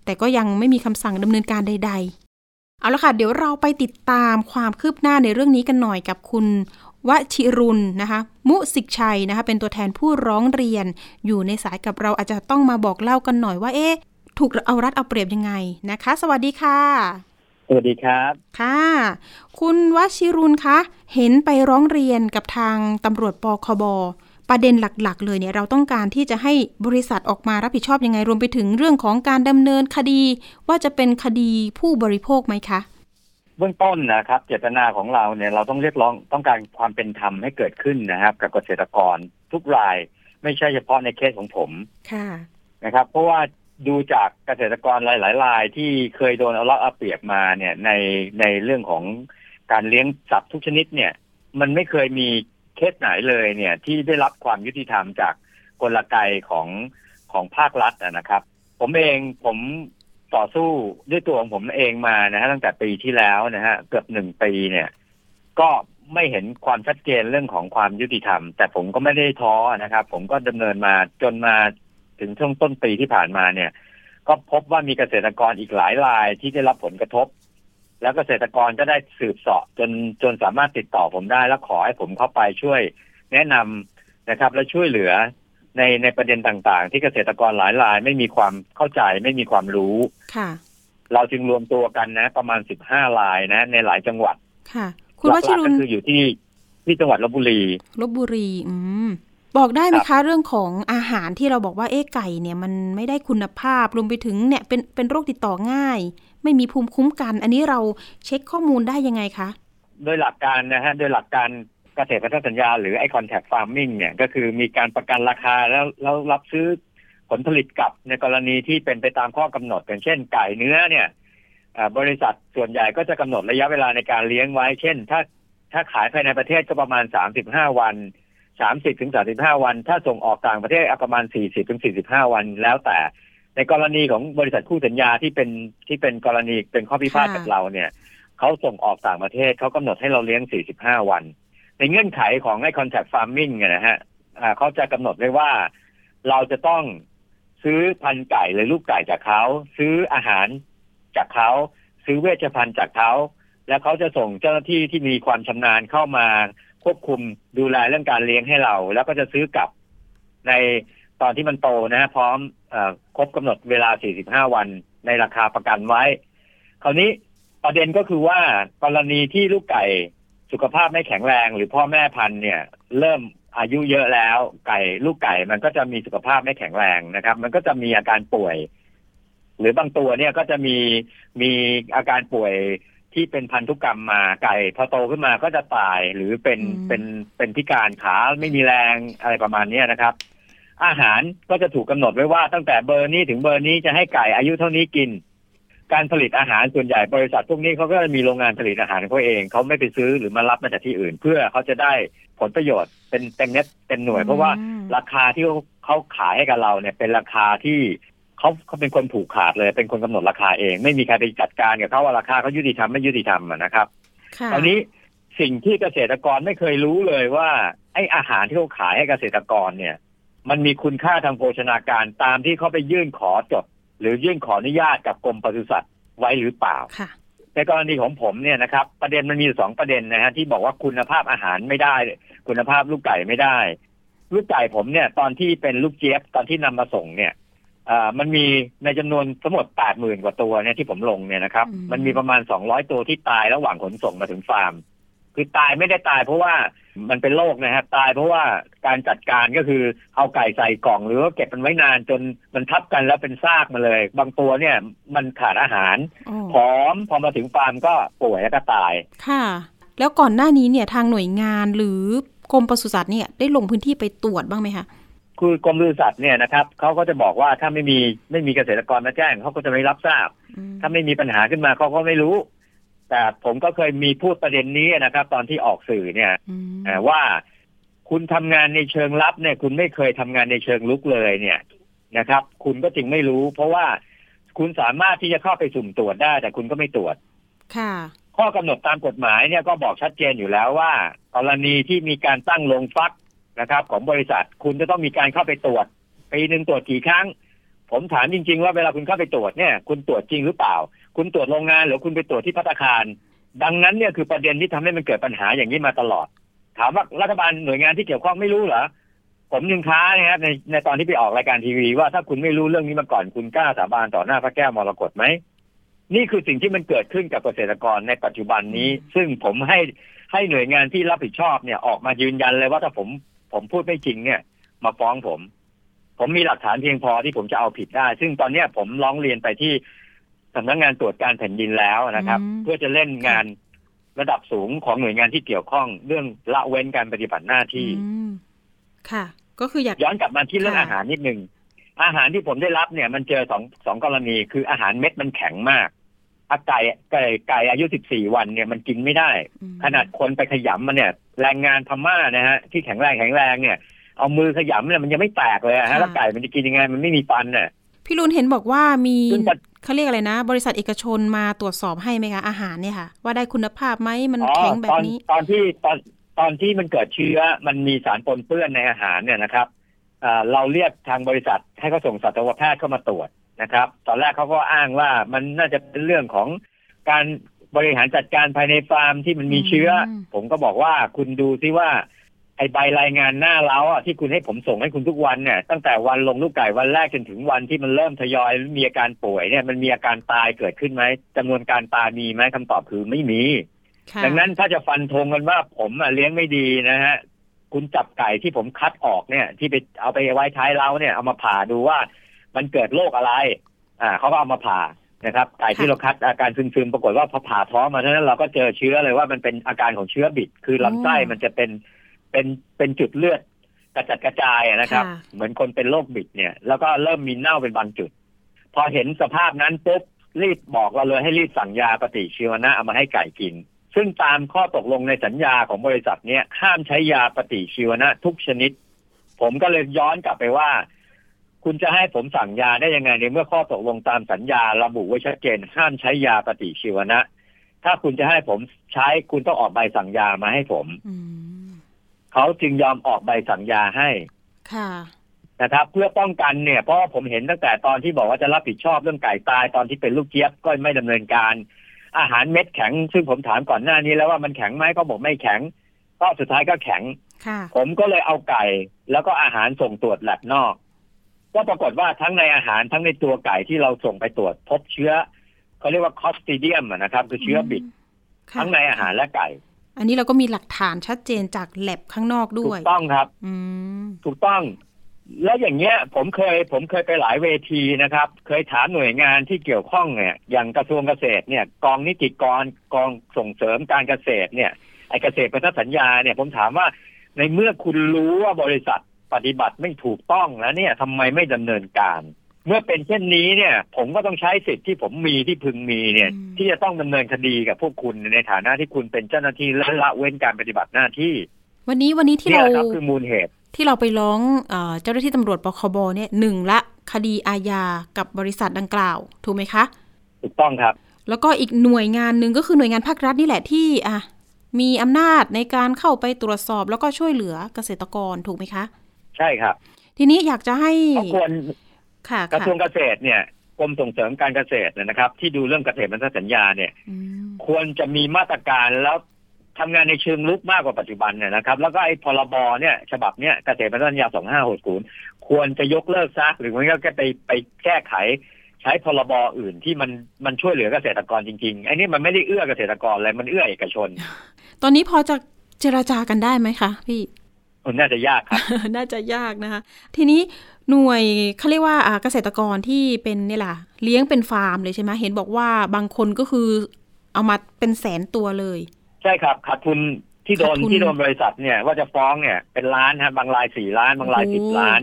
แต่ก็ยังไม่มีคำสั่งดำเนินการใด ๆ เอาละค่ะ เดี๋ยวเราไปติดตามความคืบหน้าในเรื่องนี้กันหน่อยกับคุณ วชิรุณนะคะมุสิกชัยนะคะเป็นตัวแทนผู้ร้องเรียน อยู่ในสายกับเราอาจจะต้องมาบอกเล่ากันหน่อยว่าเอ๊ะถูกเอารัดเอาเปรียบยังไงนะคะ สวัสดีค่ะ สวัสดีครับ ค่ะ คุณวชิรุณคะเห็นไปร้องเรียนกับทางตำรวจปคบประเด็นหลักๆ เลยเนี่ยเราต้องการที่จะให้บริษัทออกมารับผิดชอบยังไงรวมไปถึงเรื่องของการดำเนินคดี ว่าจะเป็นคดีผู้บริโภคไหมคะ เบื้องต้นนะครับ เจตนาของเราเนี่ยเราต้องเรียกร้องต้องการความเป็นธรรมให้เกิดขึ้นนะครับ กับเกษตรกรทุกรายไม่ใช่เฉพาะในเคสของผมค่ะนะครับ เพราะว่าดูจากเกษตรกรหลายๆรายที่เคยโดนเอาละเอาเปรียบมาเนี่ยในในเรื่องของการเลี้ยงสัตว์ทุกชนิดเนี่ย มันไม่เคยมีเคสไหนเลยเนี่ย ที่ได้รับความยุติธรรมจากกลไกของของภาครัฐนะครับ ผมเองผม ต่อสู้ด้วยตัวของผมเองมานะฮะตั้งแต่ปีที่แล้วนะฮะเกือบหนึ่งปีเนี่ย ก็ไม่เห็นความชัดเจนเรื่องของความยุติธรรม แต่ผมก็ไม่ได้ท้อนะครับ ผมก็ดำเนินมาจนมาถึงช่วงต้นปีที่ผ่านมาเนี่ย ก็พบว่ามีเกษตรกรอีกหลายรายที่ได้รับผลกระทบ แล้วเกษตรกรก็ได้สืบเสาะจนจนสามารถติดต่อผมได้ แล้วขอให้ผมเข้าไปช่วยแนะนำนะครับ และช่วยเหลือ ในในประเด็นต่างๆ ที่เกษตรกรหลายรายไม่มีความเข้าใจไม่มีความรู้ค่ะ เราจึงรวมตัวกันนะ ประมาณสิบห้ารายนะ ในหลายจังหวัด ค่ะคุณวชิรุนก็คืออยู่ที่ที่จังหวัดลบบุรีลบบุรี อืมบอกได้ไหมคะเรื่องของอาหารที่เราบอกว่าเอ๊ไก่เนี่ยมันไม่ได้คุณภาพรวมไปถึงเนี่ยเป็นเป็นโรคติดต่อง่าย ไม่มีภูมิคุ้มกัน อันนี้เราเช็คข้อมูลได้ยังไงคะ โดยหลักการนะฮะโดยหลักการ เกษตรพันธสัญญาหรือไอคอนแทคฟาร์มิงเนี่ยก็คือมีการประกันราคาแล้วแล้วรับซื้อผลผลิตกลับในกรณีที่เป็นไปตามข้อกำหนดอย่างเช่นไก่เนื้อเนี่ยบริษัทส่วนใหญ่ก็จะกำหนดระยะเวลาในการเลี้ยงไว้ เช่น ถ้าถ้าขายภายในประเทศก็ประมาณสามสิบห้าวันสามสิบถึงสาสิบห้าวัน ถ้าส่งออกต่างประเทศประมาณสี่สิบถึงสี่สิบห้าวันแล้วแต่ ในกรณีของบริษัทคู่สัญญาที่เป็นที่เป็นกรณีเป็นข้อพิพาทกับเราเนี่ยเขาส่งออกต่างประเทศเขากำหนดให้เราเลี้ยงสี่สิบห้าวัน ในเงื่อนไขของไอ้ contract farming เนี่ยนะฮะเขาจะกำหนดไว้ว่า เราจะต้องซื้อพันธุ์ไก่หรือลูกไก่จากเขา ซื้ออาหารจากเขา ซื้อเวชภัณฑ์จากเขา แล้วเขาจะส่งเจ้าหน้าที่ที่มีความชำนาญเข้ามาควบคุมดูแลเรื่องการเลี้ยงให้เรา แล้วก็จะซื้อกลับในตอนที่มันโตนะ พร้อมอครบกำหนดเวลา 45 วันในราคาประกันไว้ คราวนี้ประเด็นก็คือว่ากรณีที่ลูกไก่ สุขภาพไม่แข็งแรงหรือพ่อแม่พันธุ์เนี่ย เริ่มอายุเยอะแล้วไก่ลูกไก่มันก็จะมีสุขภาพไม่แข็งแรงนะครับ มันก็จะมีอาการป่วย หรือบางตัวเนี่ยก็จะมีมีอาการป่วยที่เป็นพันธุกรรมมาไก่พอโตขึ้นมาก็จะตายหรือเป็นเป็นเป็นพิการขาไม่มีแรงอะไรประมาณนี้นะครับ อาหารก็จะถูกกาหนดไว้ว่าตั้งแต่เบอร์นี้ถึงเบอร์นี้จะให้ไก่อายุเท่านี้กิน การผลิตอาหารส่วนใหญ่บริษัทพวกนี้เขาก็มีโรงงานผลิตอาหารเขาเองเขาไม่ไปซื้อหรือมารับมาจากที่อื่น เพื่อเขาจะได้ผลประโยชน์เป็นเต็มเน็ตเต็มหน่วย เพราะว่าราคาที่เขาขายให้กับเราเนี่ยเป็นราคาที่เขาเขาเป็นคนผูกขาดเลยเป็นคนกำหนดราคาเอง ไม่มีใครไปจัดการกับเขาว่าราคาเขายุติธรรมไม่ยุติธรรมอะนะครับค่ะตอนนี้สิ่งที่เกษตรกรไม่เคยรู้เลยว่าไอ้อาหารที่เขาขายให้เกษตรกรเนี่ย มันมีคุณค่าทางโภชนาการตามที่เขาไปยื่นขอจด หรือยื่นขออนุญาตกับกรมปศุสัตว์ไว้หรือเปล่าค่ะในกรณีของผมเนี่ยนะครับ ประเด็นมันมีอยู่สองประเด็นนะฮะที่บอกว่าคุณภาพอาหารไม่ได้ คุณภาพลูกไก่ไม่ได้ ลูกไก่ผมเนี่ยตอนที่เป็นลูกเจี๊ยบตอนที่นำมาส่งเนี่ยอ่ามันมีในจำนวนทั้งหมดแปดหมื่นกว่าตัวเนี่ยที่ผมลงเนี่ยนะครับอืมมันมีประมาณสองร้อยตัวที่ตายระหว่างขนส่งมาถึงฟาร์ม คือตายไม่ได้ตายเพราะว่า มันเป็นโรคนะฮะตายเพราะว่าการจัดการก็คือเอาไก่ใส่กล่องหรือว่าเก็บมันไว้นานจนมันทับกันแล้วเป็นซากมาเลย บางตัวเนี่ยมันขาดอาหารโอ้ผอมพอมาถึงฟาร์มก็ป่วยแล้วก็ตายค่ะ แล้วก่อนหน้านี้เนี่ยทางหน่วยงานหรือกรมปศุสัตว์เนี่ยได้ลงพื้นที่ไปตรวจบ้างไหมคะคือกรมปศุสัตว์เนี่ยนะครับเขาก็จะบอกว่าถ้าไม่มีไม่มีเกษตรกรมาแจ้งเขาก็จะไม่รับทราบอืมถ้าไม่มีปัญหาขึ้นมาเขาก็ไม่รู้ แต่ผมก็เคยมีพูดประเด็นนี้นะครับ ตอนที่ออกสื่อเนี่ยอืมเอ่อว่าคุณทำงานในเชิงลับเนี่ย คุณไม่เคยทำงานในเชิงลุกเลยเนี่ยนะครับ คุณก็จึงไม่รู้ เพราะว่าคุณสามารถที่จะเข้าไปสุ่มตรวจได้ แต่คุณก็ไม่ตรวจ ค่ะ ข้อกำหนดตามกฎหมายเนี่ยก็บอกชัดเจนอยู่แล้วว่ากรณีที่มีการตั้งโรงฟักนะครับ ของบริษัทคุณจะต้องมีการเข้าไปตรวจปีหนึ่งตรวจกี่ครั้ง ผมถามจริง ๆ ว่าเวลาคุณเข้าไปตรวจเนี่ย คุณตรวจจริงหรือเปล่า คุณตรวจโรงงานหรือคุณไปตรวจที่พัตตาคาร ดังนั้นเนี่ยคือประเด็นที่ทำให้มันเกิดปัญหาอย่างนี้มาตลอด ถามว่ารัฐบาลหน่วยงานที่เกี่ยวข้องไม่รู้เหรอผมยังท้านะครับในในตอนที่ไปออกรายการทีวีว่าถ้าคุณไม่รู้เรื่องนี้มาก่อนคุณกล้าสาบานต่อหน้าพระแก้วมรกตไหมนี่คือสิ่งที่มันเกิดขึ้นกับเกษตรกรในปัจจุบันนี้ ซึ่งผมให้ให้หน่วยงานที่รับผิดชอบเนี่ยออกมายืนยันเลยว่าถ้าผมผมพูดไม่จริงเนี่ย มาฟ้องผม ผมมีหลักฐานเพียงพอที่ผมจะเอาผิดได้ ซึ่งตอนเนี้ยผมร้องเรียนไปที่ สำนักงานตรวจการแผ่นดินแล้วนะครับอืมเพื่อจะเล่นงานระดับสูงของหน่วยงานที่เกี่ยวข้อง เรื่องละเว้นการปฏิบัติหน้าที่อืมค่ะ ก็คืออยากย้อนกลับมาที่เรื่องค่ะอาหารนิดนึงอาหารที่ผมได้รับเนี่ย มันเจอสองสองกรณี คืออาหารเม็ดมันแข็งมากอาไก่ไก่ไก่อายุสิบสี่วันเนี่ยมันกินไม่ได้อืมขนาดคนไปขยำมันเนี่ย แรงงานพม่านะฮะที่แข็งแรงแข็งแรงเนี่ยเอามือขยำเนี่ยมันยังไม่แตกเลยอะฮะแล้วไก่มันจะกินยังไงมันไม่มีฟันเนี่ย พี่รุนเห็นบอกว่ามีซึ่งปัจเขาเรียกอะไรนะ บริษัทเอกชนมาตรวจสอบให้ไหมคะอาหารเนี่ยค่ะ ว่าได้คุณภาพไหมมันอ๋อแข็งแบตบอนนี้ ตอนที่ตอนตอนที่มันเกิดเชื้อมันมีสารปนเปื้อนในอาหารเนี่ยนะครับอ่าเราเรียกทางบริษัทให้เขาส่งสัตวแพทย์เข้ามาตรวจนะครับ ตอนแรกเขาก็อ้างว่ามันน่าจะเป็นเรื่องของการบริหารจัดการภายในฟาร์มที่มันมีเชื้ออมผมก็บอกว่าคุณดูซิว่า ไอใบรายงานหน้าเล้าอะที่คุณให้ผมส่งให้คุณทุกวันเนี่ยตั้งแต่วันลงลูกไก่วันแรกจนถึงวันที่มันเริ่มทยอยมีอาการป่วยเนี่ยมันมีอาการตายเกิดขึ้นไหมจำนวนการตายมีไหมคำตอบคือไม่มีค่ะดังนั้นถ้าจะฟันธงกันว่าผมอะเลี้ยงไม่ดีนะฮะคุณจับไก่ที่ผมคัดออกเนี่ย ที่ไปเอาไปไว้ท้ายเล้าเนี่ยเอามาผ่าดูว่ามันเกิดโรคอะไร อ่าเขาก็เอามาผ่านะครับไก่ที่เราคัดอาการซึมๆปรากฏว่าพอผ่าท้องมาเท่านั้นเราก็เจอเชื้อเลยว่ามันเป็นอาการของเชื้อบิด คือลำไส้มันจะเป็น เป็นเป็นจุดเลือดกระจัดกระจายอะนะครับค่ะเหมือนคนเป็นโรคบิดเนี่ย แล้วก็เริ่มมีเน่าเป็นบางจุด พอเห็นสภาพนั้นปุ๊บรีบบอกเราเลยให้รีบสั่งยาปฏิชีวนะเอามาให้ไก่กิน ซึ่งตามข้อตกลงในสัญญาของบริษัทเนี้ยห้ามใช้ยาปฏิชีวนะทุกชนิด ผมก็เลยย้อนกลับไปว่า คุณจะให้ผมสั่งยาได้ยังไงในเมื่อข้อตกลงตามสัญญาระบุไว้ชัดเจน ห้ามใช้ยาปฏิชีวนะ ถ้าคุณจะให้ผมใช้คุณต้องออกใบสั่งยามาให้ผมอืม เขาจึงยอมออกใบสั่งยาให้ค่ะนะครับ เพื่อป้องกันเนี่ยเพราะว่าผมเห็นตั้งแต่ตอนที่บอกว่าจะรับผิดชอบเรื่องไก่ตายตอนที่เป็นลูกเจี๊ยบก็ไม่ดำเนินการ อาหารเม็ดแข็ง ซึ่งผมถามก่อนหน้านี้แล้วว่ามันแข็งไหมก็บอกไม่แข็ง ก็สุดท้ายก็แข็งค่ะผมก็เลยเอาไก่แล้วก็อาหารส่งตรวจแลบนอก ก็ปรากฏว่าทั้งในอาหารทั้งในตัวไก่ที่เราส่งไปตรวจพบเชื้อเขาเรียกว่าคอสติเดียมนะครับ คือเชื้อบิดค่ะทั้งในอาหารและไก่ อันนี้เราก็มีหลักฐานชัดเจนจากแลบข้างนอกด้ถูวยกต้องครับ อืมถูกต้อง แล้วอย่างเงี้ย ผมเคย ผมเคยไปหลายเวทีนะครับ เคยถามหน่วยงานที่เกี่ยวข้องเนี่ย อย่างกระทรวงเกษตรเนี่ย กองนิติกรกองส่งเสริมการเกษตรเนี่ยไอเกษตรพันธสัญญาเนี่ย ผมถามว่าในเมื่อคุณรู้ว่าบริษัทปฏิบัติไม่ถูกต้องแล้วเนี่ยทำไมไม่ดำเนินการ เมื่อเป็นเช่นนี้เนี่ย ผมก็ต้องใช้สิทธิ์ที่ผมมีที่พึงมีเนี่ยอืมที่จะต้องดำเนินคดีกับพวกคุณในฐานะที่คุณเป็นเจ้าหน้าที่และละเว้นการปฏิบัติหน้าที่ วันนี้วันนี้ที่เนี่ยเราแหละครับคือมูลเหตุ ที่เราไปร้องเออเจ้าหน้าที่ตำรวจปคบเนี่ยหนึ่งละคดีอาญากับบริษัทดังกล่าว ถูกไหมคะถูกต้องครับ แล้วก็อีกหน่วยงานหนึ่งก็คือหน่วยงานภาครัฐนี่แหละที่อะมีอำนาจในการเข้าไปตรวจสอบแล้วก็ช่วยเหลือเกษตรกรถูกไหมคะ ใช่ครับ ทีนี้อยากจะให้ก็ควรค่ะ กระค่ะทรวงเกษตรเนี่ยกรมส่งเสริมการเกษตรเนี่ยนะครับ ที่ดูเรื่องเกษตรพันธสัญญาเนี่ยอืมควรจะมีมาตรการแล้วทำงานในเชิงลุกมากกว่าปัจจุบันเนี่ยนะครับ แล้วก็ไอ้พรบเนี่ย ฉบับเนี้ยเกษตรพันธสัญญา2560ควรจะยกเลิกซะหรือไม่ก็ไปไปแก้ไขใช้พรบอื่นที่มันมันช่วยเหลือเกษตรกรจริงๆไอ้นี่มันไม่ได้เอื้อเกษตรกรเลยมันเอื้อเอกชน ตอนนี้พอจะเจราจากันได้ไหมคะพี่มันน่าจะยากครับ น่าจะยากนะคะ ทีนี้ หน่วยเขาเรียกว่าอ่าเกษตรกรที่เป็นเนี่ยล่ะเลี้ยงเป็นฟาร์มเลยใช่ไหมเห็นบอกว่าบางคนก็คือเอามาเป็นแสนตัวเลย ใช่ครับขาดทุนที่โดนขาดทุนที่โดนบริษัทเนี่ยว่าจะฟ้องเนี่ยเป็นล้านฮะบางรายสี่ล้าน บางรายโอ้สิบล้าน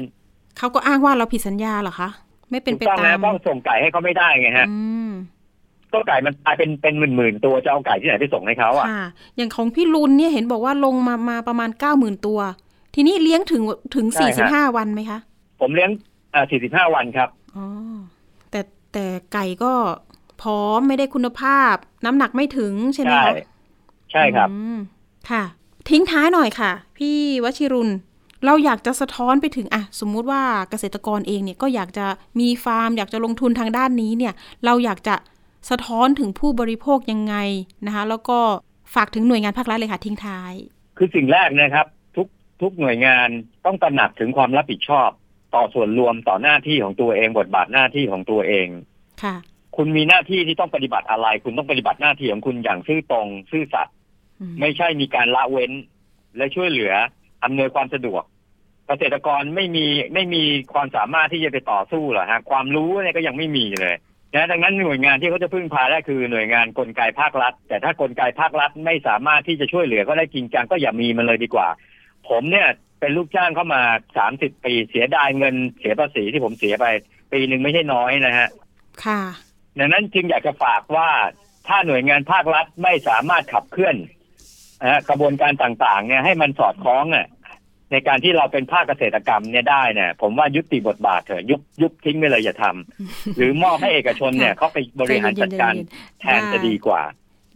เขาก็อ้างว่าเราผิดสัญญาเหรอคะ ไม่เป็นถูกไปต้องตาแล้วมต้องส่งไก่ให้เขาไม่ได้ไงฮะอืมก็ไก่มันตายเป็นเป็นหมื่นหมื่นๆตัวจะเอาไก่ที่ไหนไปส่งให้เขาอะค่ะอย่างของพี่ลุนเนี่ยเห็นบอกว่าลงมามาประมาณเก้าหมื่นตัว ทีนี้เลี้ยงถึงถึงสี่สิบห้าวันไหมคะ ผมเลี้ยงสี่สิบห้าวันครับอ๋อแต่แต่ไก่ก็พร้อมไม่ได้คุณภาพ น้ำหนักไม่ถึงใช่ไหมใช่คะใช่ครับอืมค่ะ ทิ้งท้ายหน่อยค่ะ พี่วชิรุณเราอยากจะสะท้อนไปถึงอะสมมุติว่าเกษตรกรเองเนี่ยก็อยากจะมีฟาร์ม อยากจะลงทุนทางด้านนี้เนี่ย เราอยากจะสะท้อนถึงผู้บริโภคยังไงนะคะ แล้วก็ฝากถึงหน่วยงานภาครัฐเลยค่ะทิ้งท้าย คือสิ่งแรกนะครับ ทุกทุกหน่วยงานต้องตระหนักถึงความรับผิดชอบ ต่อส่วนรวมต่อหน้าที่ของตัวเองบทบาทหน้าที่ของตัวเองค่ะคุณมีหน้าที่ที่ต้องปฏิบัติอะไร คุณต้องปฏิบัติหน้าที่ของคุณอย่างซื่อตรงซื่อสัตย์อืมไม่ใช่มีการละเว้น และช่วยเหลืออำนวยความสะดวก เกษตรกรไม่มีไม่มีความสามารถที่จะไปต่อสู้หรอกฮะความรู้เนี่ยก็ยังไม่มีเลยนะดังนั้นหน่วยงานที่เขาจะพึ่งพาได้คือหน่วยงานกลไกภาครัฐ แต่ถ้ากลไกภาครัฐไม่สามารถที่จะช่วยเหลือก็ได้จริงจังก็อย่ามีมันเลยดีกว่า ผมเนี่ยเป็นลูกจ้างเข้ามาสามสิบปีเสียดายเงินเสียภาษีที่ผมเสียไป ปีหนึ่งไม่ใช่น้อยนะฮะ ค่ะ ดังนั้นจึงอยากจะฝากว่าถ้าหน่วยงานภาครัฐไม่สามารถขับเคลื่อนนะฮะกระบวนการต่างๆ เนี่ยให้มันสอดคล้องอะในการที่เราเป็นภาคเกษตรกรรมเนี่ยได้เนี่ยผมว่ายุติบทบาทเถอะยุบยุบทิ้งไปเลยอย่าทำหรือมอบให้เอกชนเนี่ยเขาไปบริหารจัดการใจเย็นๆแทนจะดีกว่า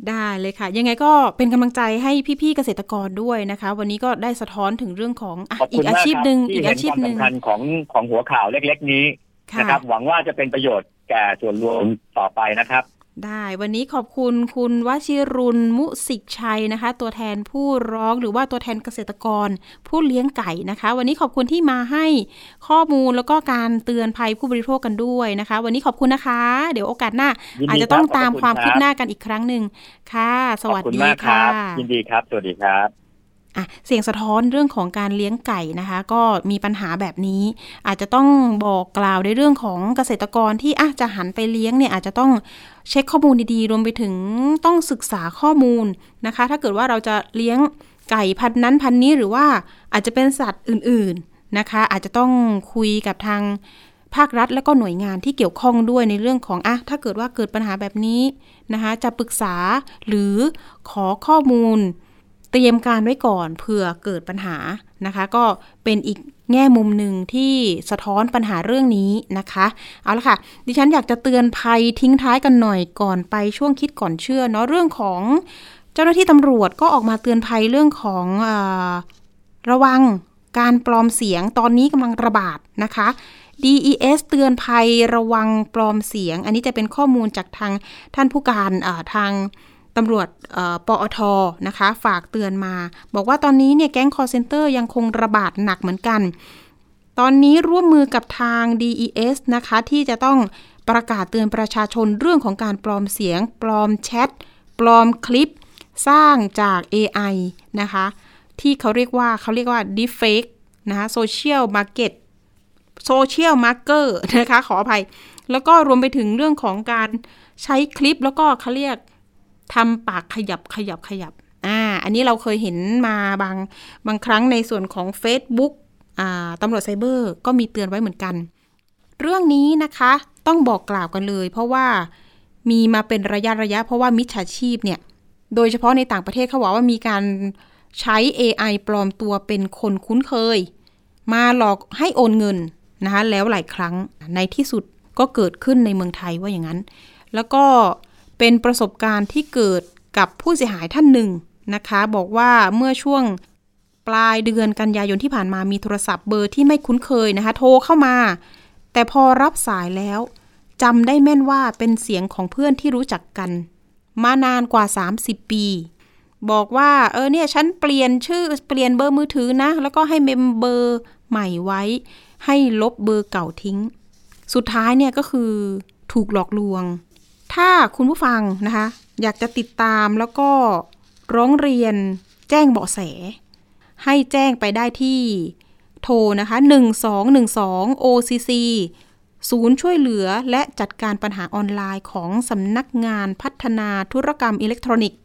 ได้เลยค่ะ ยังไงก็เป็นกำลังใจให้พี่ๆเกษตรกรด้วยนะคะ วันนี้ก็ได้สะท้อนถึงเรื่องของอะขอบอีคุณกอามากชีพครับหนึ่งที่อีกเห็อานชีคพวามหนึ่งสำคัญของของหัวข่าวเล็ก ๆ นี้ค่ะนะครับ หวังว่าจะเป็นประโยชน์แก่ส่วนรวมต่อไปนะครับ ได้วันนี้ขอบคุณคุณวชิรุณมุสิกชัยนะคะ ตัวแทนผู้ร้องหรือว่าตัวแทนเกษตรกร ผู้เลี้ยงไก่นะคะ วันนี้ขอบคุณที่มาให้ข้อมูลแล้วก็การเตือนภัยผู้บริโภคกันด้วยนะคะ วันนี้ขอบคุณนะคะ เดี๋ยวโอกาสหน้ายินดีอาจจะต้องครับตามขอบคุณความครับคืบหน้ากันอีกครั้งหนึ่งค่ะ สวัสขอบคุณดีมากคค่ะรับยินดีครับ สวัสดีครับ อะเสียงสะท้อนเรื่องของการเลี้ยงไก่นะคะ ก็มีปัญหาแบบนี้ อาจจะต้องบอกกล่าวในเรื่องของเกษตรกรที่อาจจะหันไปเลี้ยงเนี่ยอาจจะต้องเช็คข้อมูลดีๆ รวมไปถึงต้องศึกษาข้อมูลนะคะ ถ้าเกิดว่าเราจะเลี้ยงไก่พันนั้นพันนี้หรือว่าอาจจะเป็นสัตว์อื่นๆนะคะ อาจจะต้องคุยกับทางภาครัฐและก็หน่วยงานที่เกี่ยวข้องด้วยในเรื่องของอะถ้าเกิดว่าเกิดปัญหาแบบนี้นะคะ จะปรึกษาหรือขอข้อมูล เตรียมการไว้ก่อนเผื่อเกิดปัญหานะคะ ก็เป็นอีกแง่มุมหนึ่งที่สะท้อนปัญหาเรื่องนี้นะคะ เอาละค่ะ ดิฉันอยากจะเตือนภัยทิ้งท้ายกันหน่อยก่อนไปช่วงคิดก่อนเชื่อเนาะเรื่องของเจ้าหน้าที่ตำรวจก็ออกมาเตือนภัยเรื่องของอระวังการปลอมเสียงตอนนี้กำลังระบาดนะคะ DES เตือนภัยระวังปลอมเสียง อันนี้จะเป็นข้อมูลจากทางท่านผู้การทาง ตำรวจปอทนะคะ ฝากเตือนมา บอกว่าตอนนี้เนี่ยแก๊ง call center ยังคงระบาดหนักเหมือนกัน ตอนนี้ร่วมมือกับทาง DES นะคะ ที่จะต้องประกาศเตือนประชาชนเรื่องของการปลอมเสียง ปลอมแชท ปลอมคลิป สร้างจาก AI นะคะ ที่เขาเรียกว่าเขาเรียกว่า deepfake นะคะ social market social marker นะคะ ขออภัย แล้วก็รวมไปถึงเรื่องของการใช้คลิปแล้วก็เขาเรียก ทำปากขยับขยับขยับอ่าอันนี้เราเคยเห็นมาบางบางครั้งในส่วนของ Facebook อ่าตำรวจไซเบอร์ก็มีเตือนไว้เหมือนกัน เรื่องนี้นะคะต้องบอกกล่าวกันเลย เพราะว่ามีมาเป็นระยะระยะ เพราะว่ามิจฉาชีพเนี่ยโดยเฉพาะในต่างประเทศเขาบอกว่ามีการใช้ AI ปลอมตัวเป็นคนคุ้นเคย มาหลอกให้โอนเงินนะคะแล้วหลายครั้งในที่สุดก็เกิดขึ้นในเมืองไทยว่าอย่างนั้น แล้วก็ เป็นประสบการณ์ที่เกิดกับผู้เสียหายท่านหนึ่งนะคะ บอกว่าเมื่อช่วงปลายเดือนกันยายนที่ผ่านมามีโทรศัพท์เบอร์ที่ไม่คุ้นเคยนะคะ โทรเข้ามา แต่พอรับสายแล้วจำได้แม่นว่าเป็นเสียงของเพื่อนที่รู้จักกัน มานานกว่า 30 ปี บอกว่าเออเนี่ยฉันเปลี่ยนชื่อเปลี่ยนเบอร์มือถือนะ แล้วก็ให้เมมเบอร์ใหม่ไว้ ให้ลบเบอร์เก่าทิ้ง สุดท้ายเนี่ยก็คือถูกหลอกลวง ถ้าคุณผู้ฟังนะคะ อยากจะติดตามแล้วก็ร้องเรียนแจ้งเบาะแส ให้แจ้งไปได้ที่โทรนะคะ 1212 OCC ศูนย์ช่วยเหลือและจัดการปัญหาออนไลน์ของสำนักงานพัฒนาธุรกรรมอิเล็กทรอนิกส์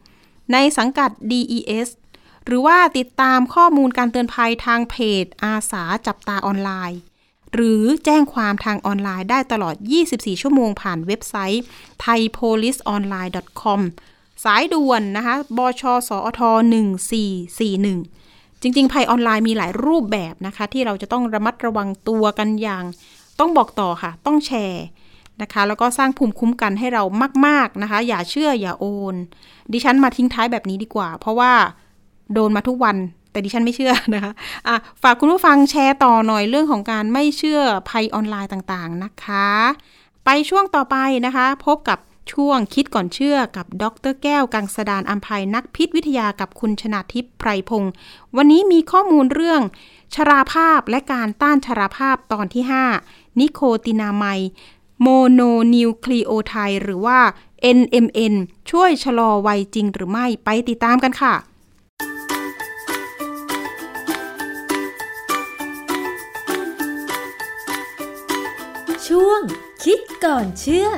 ในสังกัด DES หรือว่าติดตามข้อมูลการเตือนภัยทางเพจอาสาจับตาออนไลน์ หรือแจ้งความทางออนไลน์ได้ตลอด 24 ชั่วโมงผ่านเว็บไซต์ thaipoliceonline.com สายด่วนนะคะบชสอท1441 จริง ๆ ภัยออนไลน์มีหลายรูปแบบนะคะ ที่เราจะต้องระมัดระวังตัวกันอย่าง ต้องบอกต่อค่ะ ต้องแชร์นะคะ แล้วก็สร้างภูมิคุ้มกันให้เรามาก ๆ นะคะ อย่าเชื่ออย่าโอน ดิฉันมาทิ้งท้ายแบบนี้ดีกว่า เพราะว่าโดนมาทุกวัน แต่ดิฉันไม่เชื่อนะคะอะฝากคุณผู้ฟังแชร์ต่อหน่อยเรื่องของการไม่เชื่อภัยออนไลน์ต่างๆนะคะ ไปช่วงต่อไปนะคะ พบกับช่วงคิดก่อนเชื่อกับดรแก้วกังสดานอัมภัยนักพิษวิทยากับคุณชนาทิพย์ไพรพงศ์วันนี้มีข้อมูลเรื่อง ชราภาพและการต้านชราภาพตอนที่ 5 นิโคตินาไมโมโนนิวคลีโอไทด์หรือว่า NMN ช่วยชะลอวัยจริงหรือไม่ไปติดตามกันค่ะ ช่วงคิดก่อนเชื่อ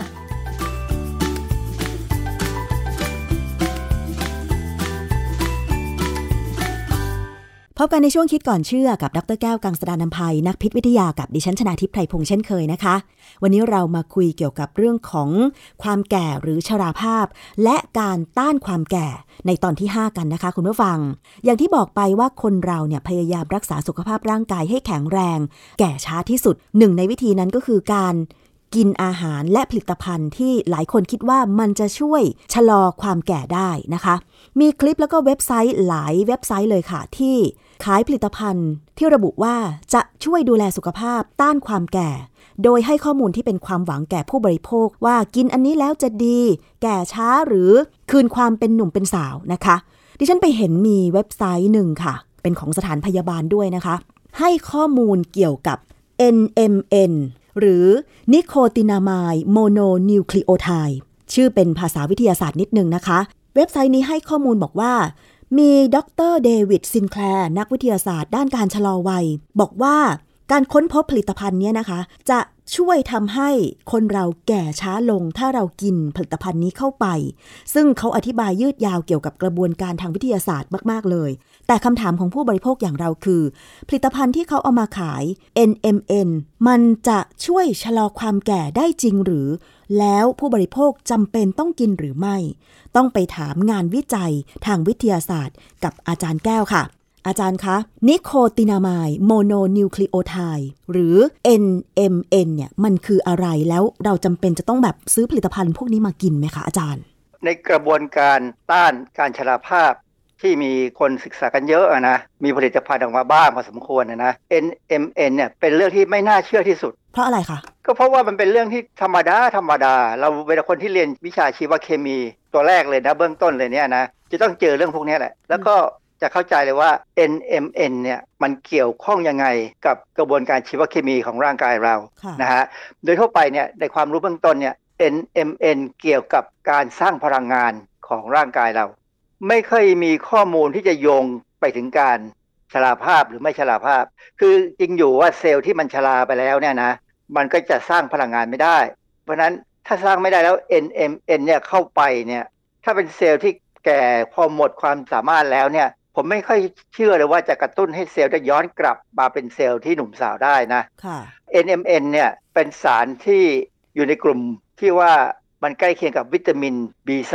พบกันในช่วงคิดก่อนเชื่อกับดรแก้วกังสดานนภัยนักพิษวิทยากับดิฉันชนาทิพย์ไพรพงษ์เช่นเคยนะคะ วันนี้เรามาคุยเกี่ยวกับเรื่องของความแก่หรือชราภาพ และการต้านความแก่ในตอนที่ 5 กันนะคะ คุณผู้ฟัง อย่างที่บอกไปว่าคนเราเนี่ยพยายามรักษาสุขภาพร่างกายให้แข็งแรง แก่ช้าที่สุดหนึ่งในวิธีนั้นก็คือการกินอาหารและผลิตภัณฑ์ที่หลายคนคิดว่ามันจะช่วยชะลอความแก่ได้นะคะ มีคลิปแล้วก็เว็บไซต์หลายเว็บไซต์เลยค่ะที่ ขายผลิตภัณฑ์ที่ระบุว่าจะช่วยดูแลสุขภาพต้านความแก่ โดยให้ข้อมูลที่เป็นความหวังแก่ผู้บริโภคว่ากินอันนี้แล้วจะดี แก่ช้าหรือคืนความเป็นหนุ่มเป็นสาวนะคะ ดิฉันไปเห็นมีเว็บไซต์หนึ่งค่ะ เป็นของสถานพยาบาลด้วยนะคะ ให้ข้อมูลเกี่ยวกับ NMN หรือ nicotinamide mononucleotide ชื่อเป็นภาษาวิทยาศาสตร์นิดนึงนะคะ เว็บไซต์นี้ให้ข้อมูลบอกว่า มีดรเดวิดซินแคลร์นักวิทยาศาสตร์ด้านการชะลอวัย บอกว่าการค้นพบผลิตภัณฑ์นี้นะคะ จะช่วยทำให้คนเราแก่ช้าลงถ้าเรากินผลิตภัณฑ์นี้เข้าไป ซึ่งเขาอธิบายยืดยาวเกี่ยวกับกระบวนการทางวิทยาศาสตร์มาก ๆ เลย แต่คำถามของผู้บริโภคอย่างเราคือ ผลิตภัณฑ์ที่เขาเอามาขาย NMN มันจะช่วยชะลอความแก่ได้จริงหรือ แล้วผู้บริโภคจำเป็นต้องกินหรือไม่ ต้องไปถามงานวิจัยทางวิทยาศาสตร์ กับอาจารย์แก้วค่ะ อาจารย์คะนิโคตินามายโมโนนิวคลีโอไทด์หรือ NMN เนี่ยมันคืออะไรแล้วเราจำเป็นจะต้องแบบซื้อผลิตภัณฑ์พวกนี้มากินไหมคะอาจารย์ในกระบวนการต้านการชราภาพ ที่มีคนศึกษากันเยอะอะนะ มีผลิตภัณฑ์ออกมาบ้างพอสมควรนะนะ NMN เนี่ยเป็นเรื่องที่ไม่น่าเชื่อที่สุด เพราะอะไรคะ ก็เพราะว่ามันเป็นเรื่องที่ธรรมดาธรรมดา เราเวลาคนที่เรียนวิชาชีวเคมีตัวแรกเลยนะ เบื้องต้นเลยเนี่ยนะ จะต้องเจอเรื่องพวกนี้แหละ แล้วก็จะเข้าใจเลยว่า NMN เนี่ยมันเกี่ยวข้องยังไงกับกระบวนการชีวเคมีของร่างกายเราค่ะนะฮะ โดยทั่วไปเนี่ยในความรู้เบื้องต้นเนี่ย NMN เกี่ยวกับการสร้างพลังงานของร่างกายเรา ไม่เคยมีข้อมูลที่จะโยงไปถึงการชราภาพหรือไม่ชราภาพ คือจริงอยู่ว่าเซลล์ที่มันชราไปแล้วเนี่ยนะ มันก็จะสร้างพลังงานไม่ได้ เพราะฉะนั้นถ้าสร้างไม่ได้แล้ว NMN เนี่ยเข้าไปเนี่ย ถ้าเป็นเซลล์ที่แก่พอหมดความสามารถแล้วเนี่ย ผมไม่ค่อยเชื่อเลยว่าจะกระตุ้นให้เซลล์ได้ย้อนกลับมาเป็นเซลล์ที่หนุ่มสาวได้นะค่ะ NMN เนี่ยเป็นสารที่อยู่ในกลุ่มที่ว่ามันใกล้เคียงกับวิตามิน B3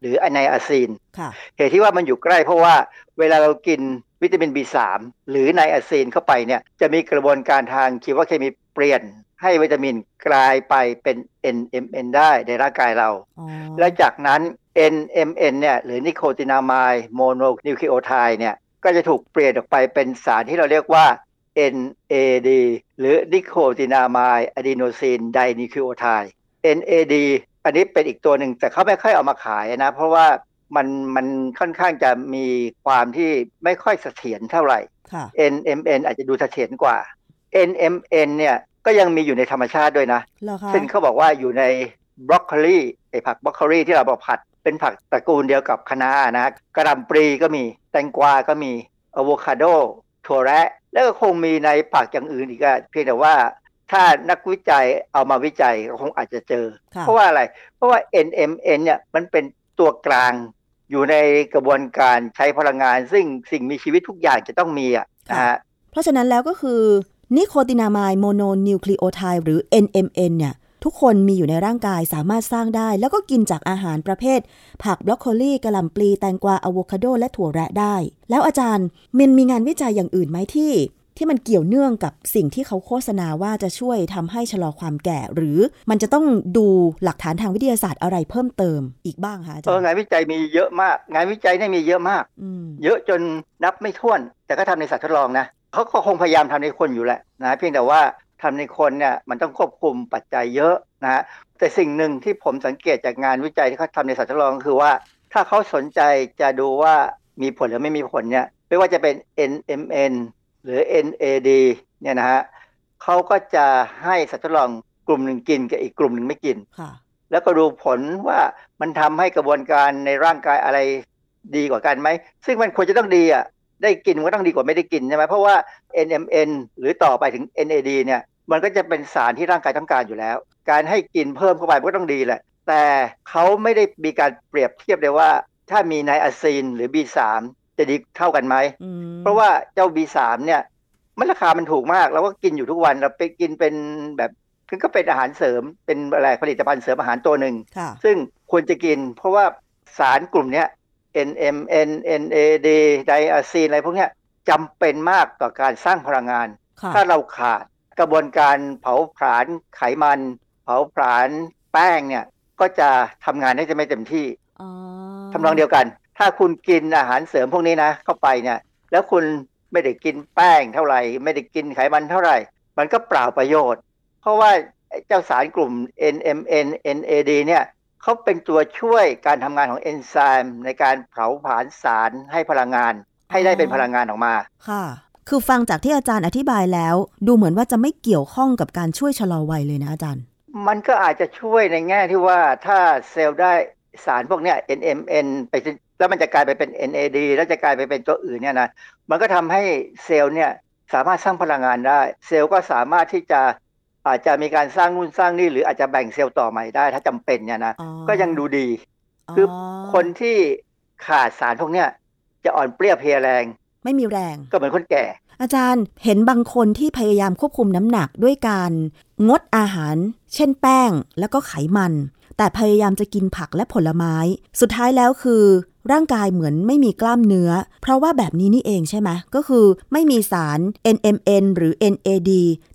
หรืออะ niacin ค่ะเหตุที่ว่ามันอยู่ใกล้เพราะว่าเวลาเรากินวิตามิน B3 หรือ niacin เข้าไปเนี่ยจะมีกระบวนการทางชีวเคมีเปลี่ยนให้วิตามินกลายไปเป็น NMN ได้ในร่างกายเราอ๋อและจากนั้น NMN เนี่ยหรือ nicotinamide mononucleotide เนี่ยก็จะถูกเปลี่ยนออกไปเป็นสารที่เราเรียกว่า NAD หรือนิโคตินามายอะดีโนซินไดนิคลีโอไทด์ NAD อันนี้เป็นอีกตัวหนึ่งแต่เขาไม่ค่อยเอามาขายนะ เพราะว่ามันมันค่อนข้างจะมีความที่ไม่ค่อยเสถียรเท่าไหร่ค่ะ NMN อาจจะดูเสถียรกว่า NMN เนี่ยก็ยังมีอยู่ในธรรมชาติด้วยนะเหรอคะซึ่งเขาบอกว่าอยู่ในบรอกโคลีไอผักบรอกโคลีที่เราบอกผัด เป็นผักตระกูลเดียวกับคะน้านะกระหลำปลีก็มีแตงกวาก็มีอะโวคาโดถั่วแระแล้วก็คงมีในผักอย่างอื่นอีกอะเพียงแต่ว่า ถ้านักวิจัยเอามาวิจัยก็คงอาจจะเจอค่ะเพราะว่าอะไร เพราะว่า NMN เนี่ยมันเป็นตัวกลางอยู่ในกระบวนการใช้พลังงาน ซึ่งสิ่งมีชีวิตทุกอย่างจะต้องมีอะนะฮะเพราะฉะนั้นแล้วก็คือนิโคตินามายโมโนนิวคลีโอไทด์หรือ NMN เนี่ยทุกคนมีอยู่ในร่างกายสามารถสร้างได้ แล้วก็กินจากอาหารประเภท ผักบรอกโคลีกระหล่ำปลี แตงกวาอะโวคาโด และถั่วแระได้ แล้วอาจารย์มันมีงานวิจัยอย่างอื่นไหมที่ ที่มันเกี่ยวเนื่องกับสิ่งที่เขาโฆษณาว่าจะช่วยทำให้ชะลอความแก่ หรือมันจะต้องดูหลักฐานทางวิทยาศาสตร์อะไรเพิ่มเติมอีกบ้างคะอาจาเอรอย์งานวิจัยมีเยอะมาก งานวิจัยเนี่ยมีเยอะมากอเยอะจนนับไม่ถ้วน แต่ก็ทำในสัตว์ทดลองนะเขาก็คงพยายามทำในคนอยู่แหละนะเพียงแต่ว่าทำในคนเนี่ยมันต้องควบคุมปัจจัยเยอะนะฮะแต่สิ่งหนึ่งที่ผมสังเกตจากงานวิจัยที่เขาทำในสัตว์ทดลองคือว่า ถ้าเขาสนใจจะดูว่ามีผลหรือไม่มีผลเนี่ยไม่ว่าจะเป็น NMN หรือ NAD เนี่ยนะฮะเขาก็จะให้สัตว์ทดลองกลุ่มหนึ่งกินกับอีกกลุ่มหนึ่งไม่กินค่ะแล้วก็ดูผลว่ามันทำให้กระบวนการในร่างกายอะไรดีกว่ากันไหม ซึ่งมันควรจะต้องดีอะ ได้กินมันก็ต้องดีกว่าไม่ได้กินใช่ไหมเพราะว่า NMN หรือต่อไปถึง NAD เนี่ยมันก็จะเป็นสารที่ร่างกายต้องการอยู่แล้ว การให้กินเพิ่มเข้าไปมันก็ต้องดีแหละ แต่เขาไม่ได้มีการเปรียบเทียบเลยว่า ถ้ามีไนอะซีนหรือ B3 จะดีเท่ากันไหมอืมเพราะว่าเจ้า B3 เนี่ยมันราคามันถูกมากเราก็กินอยู่ทุกวันเราไปกินเป็นแบบคือก็เป็นอาหารเสริมเป็นอะไรผลิตภัณฑ์เสริมอาหารตัวหนึ่งค่ะซึ่งควรจะกิน เพราะว่าสารกลุ่มเนี้ย NMN NAD ไดอะซีนอะไรพวกเนี้ยจำเป็นมากต่อการสร้างพลังงานค่ะถ้าเราขาดกระบวนการเผาผลาญไขมัน เผาผลาญแป้งเนี่ย ก็จะทำงานได้จะไม่เต็มที่อ๋อทำนองเดียวกัน ถ้าคุณกินอาหารเสริมพวกนี้นะ เข้าไปเนี่ย แล้วคุณไม่ได้กินแป้งเท่าไหร่ ไม่ได้กินไขมันเท่าไหร่ มันก็เปล่าประโยชน์ เพราะว่าไอ้เจ้าสารกลุ่ม NMN NAD เนี่ยเขาเป็นตัวช่วยการทำงานของเอนไซม์ในการเผาผลาญสารให้พลังงาน ให้ได้เป็นพลังงานออกมา ค่ะ คือฟังจากที่อาจารย์อธิบายแล้ว ดูเหมือนว่าจะไม่เกี่ยวข้องกับการช่วยชะลอวัยเลยนะอาจารย์ มันก็อาจจะช่วยในแง่ที่ว่าถ้าเซลล์ได้สารพวกเนี้ย NMN ไปเป็น แล้วมันจะกลายไปเป็น NAD แล้วจะกลายไปเป็นตัวอื่นเนี่ยนะมันก็ทำให้เซลล์เนี่ยสามารถสร้างพลังงานได้ เซลล์ก็สามารถที่จะอาจจะมีการสร้างนู่นสร้างนี่หรืออาจจะแบ่งเซลล์ต่อใหม่ได้ ถ้าจำเป็นเนี่ยนะอ๋อก็ยังดูดี คืออคนที่ขาดสารพวกเนี้ยจะอ่อนเปรี้ยเพลียแรง ไม่มีแรง ก็เหมือนคนแก่ อาจารย์เห็นบางคนที่พยายามควบคุมน้ำหนักด้วยการงดอาหาร เช่นแป้งแล้วก็ไขมัน แต่พยายามจะกินผักและผลไม้ สุดท้ายแล้วคือ ร่างกายเหมือนไม่มีกล้ามเนื้อ เพราะว่าแบบนี้นี่เองใช่ไหมก็คือไม่มีสาร NMN หรือ NAD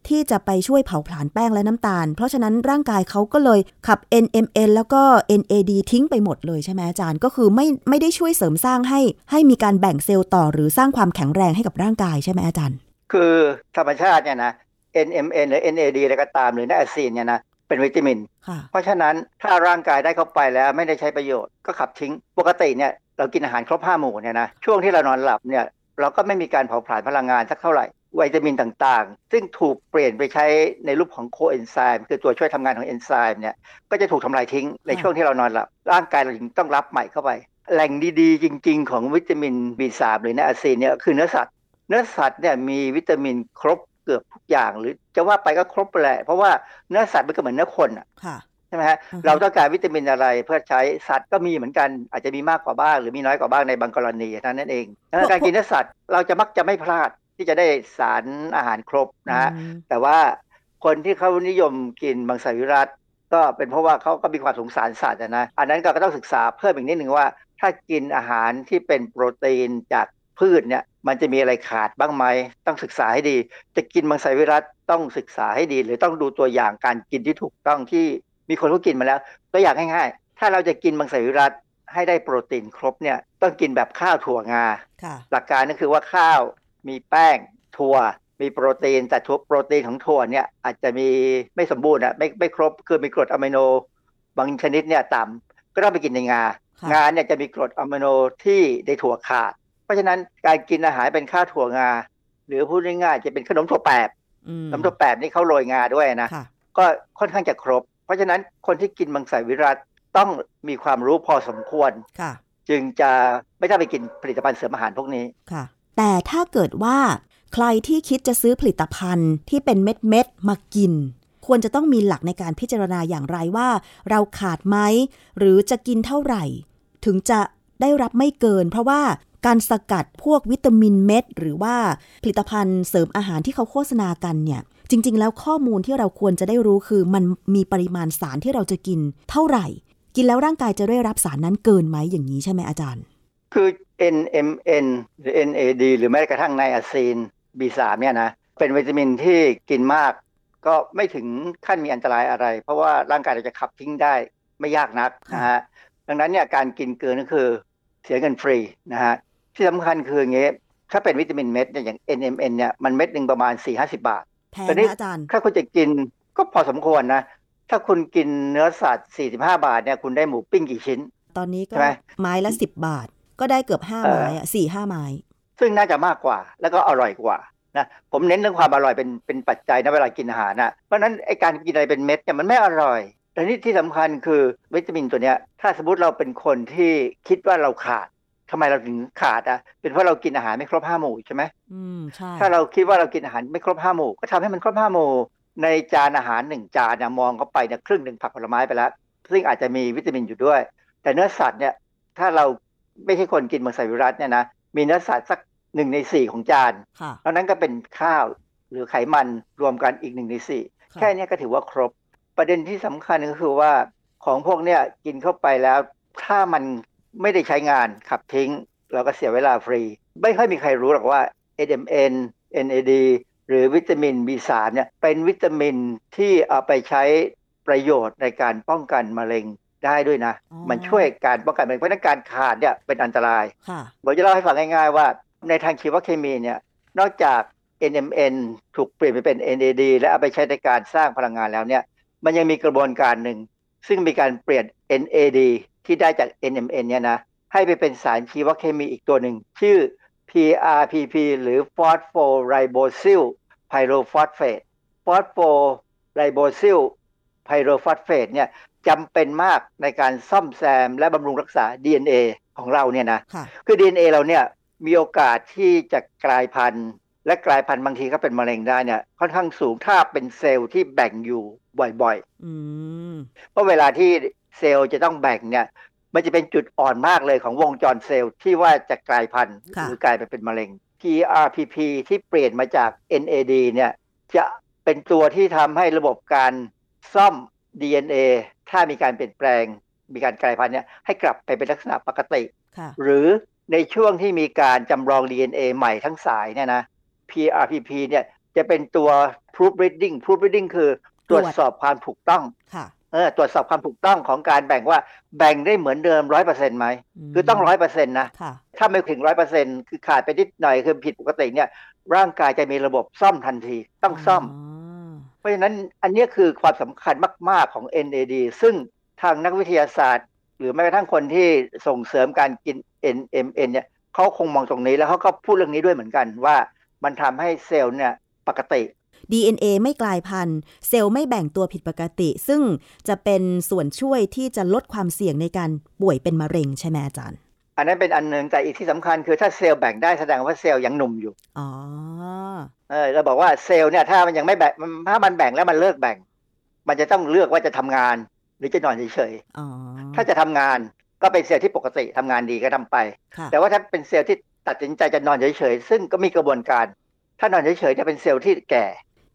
ที่จะไปช่วยเผาผลาญแป้งและน้ำตาล เพราะฉะนั้นร่างกายเขาก็เลยขับ NMN แล้วก็ NAD ทิ้งไปหมดเลยใช่ไหมอาจารย์ ก็คือไม่ไม่ได้ช่วยเสริมสร้างให้ ให้มีการแบ่งเซลล์ต่อหรือสร้างความแข็งแรงให้กับร่างกายใช่ไหมอาจารย์ คือธรรมชาติเนี่ยนะ NMN หรือ NAD อะไรก็ตามหรือ niacin เนี่ยนะ เป็นวิตามินค่ะเพราะฉะนั้นถ้าร่างกายได้เข้าไปแล้วไม่ได้ใช้ประโยชน์ก็ขับทิ้ง ปกติเนี่ยเรากินอาหารครบห้าหมู่เนี่ยนะช่วงที่เรานอนหลับเนี่ยเราก็ไม่มีการเผาผลาญพลังงานสักเท่าไหร่วิตามินต่างๆ ซึ่งถูกเปลี่ยนไปใช้ในรูปของโคเอนไซม์คือตัวช่วยทำงานของเอนไซม์เนี่ยก็จะถูกทำลายทิ้งในช่วงที่เรานอนหลับ ร่างกายเราจึงต้องรับใหม่เข้าไป แหล่งดีๆ จริง ๆ ของวิตามิน B3 หรือไนอะซีนเนี่ยคือเนื้อสัตว์ เนื้อสัตว์เนี่ยมีวิตามินครบ เกือบทุกอย่างหรือจะว่าไปก็ครบไปแหละ เพราะว่าเนื้อสัตว์มันก็เหมือนเนื้อคนอะค่ะใช่ไหมฮะอือฮึเราต้องการวิตามินอะไรเพื่อใช้สัตว์ก็มีเหมือนกันอาจจะมีมากกว่าบ้าง หรือมีน้อยกว่าบ้างในบางกรณีเท่านั้นเองดังนั้นการกินเนื้อสัตว์เราจะมักจะไม่พลาดที่จะได้สารอาหารครบนะฮะอืมแต่ว่าคนที่เขานิยมกินบางสวิรัตก็เป็นเพราะว่าเขาก็มีความสงสารสัตว์อะนะ อันนั้นก็ต้องศึกษาเพิ่มอีกนิดหนึ่งว่า ถ้ากินอาหารที่เป็นโปรตีนจากพืชเนี่ย มันจะมีอะไรขาดบ้างไหมต้องศึกษาให้ดี จะกินบางสวิรัตต้องศึกษาให้ดี หรือต้องดูตัวอย่างการกินที่ถูกต้องที่มีคนเขากินมาแล้วตัวอย่างง่ายๆ ถ้าเราจะกินมังสวิรัตให้ได้โปรตีนครบเนี่ยต้องกินแบบข้าวถั่วงาค่ะหลักการก็คือว่าข้าวมีแป้งถั่วมีโปรตีนแต่ถั่วโปรตีนของถั่วเนี่ยอาจจะมีไม่สมบูรณ์อะไม่ไม่ครบคือมีกรดอะมิโน บางชนิดเนี่ยต่ำก็ต้องไปกินในงาค่ะงาเนี่ยจะมีกรดอะมิโนที่ในถั่วขาด เพราะฉะนั้นการกินอาหารเป็นข้าวถั่วงา หรือพูดง่ายๆจะเป็นขนมถั่วแปบอืมขนมถั่วแปบนี่เขาโรยงาด้วยนะค่ะก็ค่อนข้างจะครบ เพราะฉะนั้นคนที่กินมังสวิรัตต้องมีความรู้พอสมควรค่ะจึงจะไม่ต้องไปกินผลิตภัณฑ์เสริมอาหารพวกนี้ค่ะ แต่ถ้าเกิดว่าใครที่คิดจะซื้อผลิตภัณฑ์ที่เป็นเม็ดเม็ดๆมากิน ควรจะต้องมีหลักในการพิจารณาอย่างไรว่า เราขาดไหมหรือจะกินเท่าไหร่ ถึงจะได้รับไม่เกิน เพราะว่า การสกัดพวกวิตามินเม็ด หรือว่าผลิตภัณฑ์เสริมอาหารที่เขาโฆษณากันเนี่ย จริง ๆ แล้วข้อมูลที่เราควรจะได้รู้คือ มันมีปริมาณสารที่เราจะกินเท่าไหร่ กินแล้วร่างกายจะได้รับสารนั้นเกินไหมอย่างนี้ใช่ไหมอาจารย์ คือ NMN หรือ NAD หรือแม้กระทั่งไนอาซีน B3 เนี่ยนะเป็นวิตามินที่กินมาก ก็ไม่ถึงขั้นมีอันตรายอะไร เพราะว่าร่างกายเราจะขับทิ้งได้ไม่ยากนักนะฮะดังนั้นเนี่ยการกินเกินก็คือเสียเงินฟรีนะฮะ ที่สำคัญคืออย่างเงี้ยถ้าเป็นวิตามินเม็ดเนี่ยอย่าง NMN เนี่ยมันเม็ดหนึ่งประมาณ4-50บาทแพงแต่นี่นะอาจารย์ถ้าคุณจะกินก็พอสมควรนะ ถ้าคุณกินเนื้อสัตว์45บาทเนี่ยคุณได้หมูปิ้งกี่ชิ้น ตอนนี้ก็ใช่ไหมไม้ละสิบบาท ก็ได้เกือบห้าเออไม้อะสี่ห้าไม้ ซึ่งน่าจะมากกว่าแล้วก็อร่อยกว่านะผมเน้นเรื่องความอร่อยเป็นเป็นปัจจัยนะเวลากินอาหารนะเพราะฉะนั้นไอการกินอะไรเป็นเม็ดเนี่ยมันไม่อร่อยแต่นี่ที่สำคัญคือวิตามินตัวเนี้ยถ้าสมมติเราเป็นคนที่คิดว่าเราขาด ทำไมเราถึงขาดอะ เป็นเพราะเรากินอาหารไม่ครบห้าหมู่ใช่ไหมอืมใช่ถ้าเราคิดว่าเรากินอาหารไม่ครบห้าหมู่ ก็ทำให้มันครบห้าหมู่ ในจานอาหารหนึ่งจานเนี่ยมองเข้าไปเนี่ยครึ่งหนึ่งผักผลไม้ไปแล้ว ซึ่งอาจจะมีวิตามินอยู่ด้วย แต่เนื้อสัตว์เนี่ย ถ้าเราไม่ใช่คนกินมังสวิรัตเนี่ยนะ มีเนื้อสัตว์สักหนึ่งในสี่ของจานค่ะแล้วนั้นก็เป็นข้าวหรือไขมันรวมกันอีกหนึ่งในสี่ค่ะแค่เนี้ยก็ถือว่าครบ ประเด็นที่สำคัญก็คือว่าของพวกเนี้ยกินเข้าไปแล้วถ้ามัน ไม่ได้ใช้งานขับทิ้ง เราก็เสียเวลาฟรี ไม่ค่อยมีใครรู้หรอกว่า NMN NAD หรือวิตามิน B3 เนี่ยเป็นวิตามินที่เอาไปใช้ประโยชน์ในการป้องกันมะเร็งได้ด้วยนะอ๋อมันช่วยการป้องกันมะเร็งเพราะฉะนั้นการขาดเนี่ยเป็นอันตรายค่ะผมจะเล่าให้ฟังง่ายๆว่า ในทางชีวเคมีเนี่ยนอกจาก NMN ถูกเปลี่ยนไปเป็น NAD และเอาไปใช้ในการสร้างพลังงานแล้วเนี่ยมันยังมีกระบวนการหนึ่ง ซึ่งมีการเปลี่ยน NAD ที่ได้จาก NMN เนี่ยนะให้ไปเป็นสารชีวเคมีอีกตัวหนึ่ง ชื่อ PRPP หรือ Phosphoribosyl pyrophosphate Phosphoribosyl pyrophosphate เนี่ยจำเป็นมากในการซ่อมแซมและบำรุงรักษา DNA ของเราเนี่ยนะค่ะคือ DNA เราเนี่ยมีโอกาสที่จะกลายพันธุ์ และกลายพันธุ์บางทีก็เป็นมะเร็งได้เนี่ยค่อนข้างสูงถ้าเป็นเซลล์ที่แบ่งอยู่บ่อยอืมๆเพราะเวลาที่ เซลล์จะต้องแบ่งเนี่ยมันจะเป็นจุดอ่อนมากเลยของวงจรเซลล์ที่ว่าจะกลายพันธุ์ค่ะหรือกลายไปเป็นมะเร็ง PRPP ที่เปลี่ยนมาจาก NAD เนี่ยจะเป็นตัวที่ทำให้ระบบการซ่อม DNA ถ้ามีการเปลี่ยนแปลง มีการกลายพันธุ์เนี่ยให้กลับไปเป็นลักษณะปกติค่ะหรือในช่วงที่มีการจำลอง DNA ใหม่ทั้งสายเนี่ยนะ PRPP เนี่ยจะเป็นตัว proofreading proofreading คือตรวจสอบความถูกต้องค่ะ เออตรวจสอบความถูกต้องของการแบ่งว่าแบ่งได้เหมือนเดิมร้อยเปอร์เซ็นต์ไหมมคือต้องร้อยเปอร์เซ็นต์นะค่ะถ้าไม่ถึงร้อยเปอร์เซ็นต์คือขาดไปนิดหน่อยคือผิดปกติเนี่ยร่างกายจะมีระบบซ่อมทันทีต้องซ่อม เพราะฉะนั้นอันเนี้ยคือความสำคัญมาก ๆของ NAD ซึ่งทางนักวิทยาศาสตร์ หรือแม้กระทั่งคนที่ส่งเสริมการกิน NMN เนี่ยเขาคงมองตรงนี้แล้วเขาก็พูดเรื่องนี้ด้วยเหมือนกันว่ามันทำให้เซลล์เนี่ยปกติ DNA ไม่กลายพันธุ์เซลล์ไม่แบ่งตัวผิดปกติ ซึ่งจะเป็นส่วนช่วยที่จะลดความเสี่ยงในการป่วยเป็นมะเร็งใช่ไหมอาจารย์ อันนั้นเป็นอันหนึ่งแต่อีกที่สำคัญคือถ้าเซลล์แบ่งได้แสดงว่าเซลล์ยังหนุ่มอยู่อ๋อเออเราบอกว่าเซลล์เนี่ยถ้ามันยังไม่แบ่งมันถ้ามันแบ่งแล้วมันเลิกแบ่ง มันจะต้องเลือกว่าจะทำงาน หรือจะนอนเฉยอ๋อๆถ้าจะทำงานก็เป็นเซลล์ที่ปกติทำงานดีก็ทำไปค่ะแต่ว่าถ้าเป็นเซลล์ที่ตัดสินใจจะนอนเฉยๆซึ่งก็มีกระบวนการ ถ้านอนเฉยๆจะเป็นเซลล์ที่แก่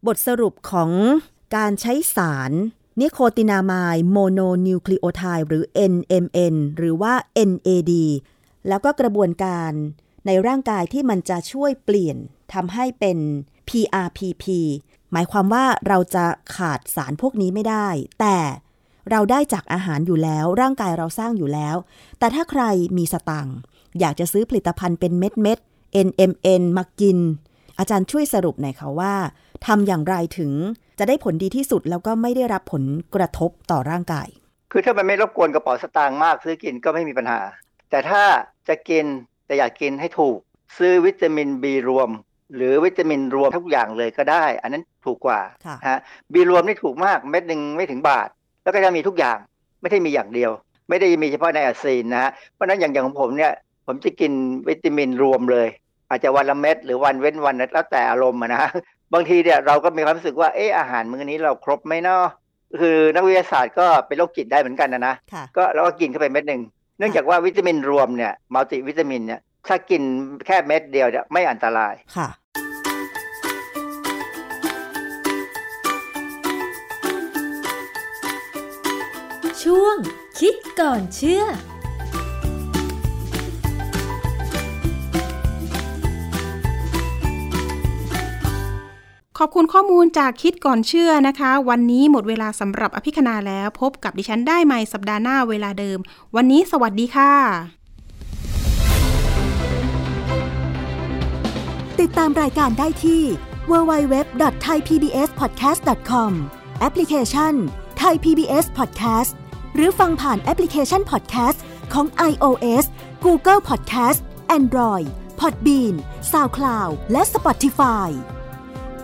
บทสรุปของการใช้สารนิโคตินามายโมโนนิวคลีโอไทด์หรือ NMN หรือว่า NAD แล้วก็กระบวนการในร่างกายที่มันจะช่วยเปลี่ยนทำให้เป็น PRPP หมายความว่าเราจะขาดสารพวกนี้ไม่ได้ แต่เราได้จากอาหารอยู่แล้ว ร่างกายเราสร้างอยู่แล้ว แต่ถ้าใครมีสตังค์อยากจะซื้อผลิตภัณฑ์เป็นเม็ดเม็ด NMN มากิน อาจารย์ช่วยสรุปหน่อยค่ะว่า ทำอย่างไรถึงจะได้ผลดีที่สุดแล้วก็ไม่ได้รับผลกระทบต่อร่างกาย คือถ้ามันไม่รบกวนกระเป๋าสตางค์มากซื้อกินก็ไม่มีปัญหา แต่ถ้าจะกินแต่อยากกินให้ถูก ซื้อวิตามิน B รวม หรือวิตามินรวมทุกอย่างเลยก็ได้ อันนั้นถูกกว่าค่ะฮะบีรวมนี่ถูกมากเม็ดหนึ่งไม่ถึงบาท แล้วก็จะมีทุกอย่างไม่ได้มีอย่างเดียว ไม่ได้มีเฉพาะในอาซีนนะฮะเพราะฉะนั้นอย่างอย่างของผมเนี่ยผมจะกินวิตามินรวมเลย อาจจะวันละเม็ดหรือวันเว้นวันแล้วแต่อารมณ์อะนะฮะ บางทีเนี่ยเราก็มีความรู้สึกว่าเอออาหารมื้อนี้เราครบไหมเนาะคือนักวิทยาศาสตร์ก็เป็นโรคจิตได้เหมือนกันนะนะค่ะก็เราก็กินเข้าไปเม็ดหนึ่งเนื่องจากว่าวิตามินรวมเนี่ยมัลติวิตามินเนี่ยถ้ากินแค่เม็ดเดียวเนี่ยไม่อันตรายค่ะช่วงคิดก่อนเชื่อ ขอบคุณข้อมูลจากคิดก่อนเชื่อนะคะ วันนี้หมดเวลาสำหรับอภิคณาแล้ว พบกับดิฉันได้ใหม่สัปดาห์หน้าเวลาเดิม วันนี้สวัสดีค่ะ ติดตามรายการได้ที่ www.thaipbspodcast.com แอปพลิเคชัน Thai PBS Podcast หรือฟังผ่านแอปพลิเคชัน Podcast ของ iOS Google Podcast Android Podbean SoundCloud และ Spotify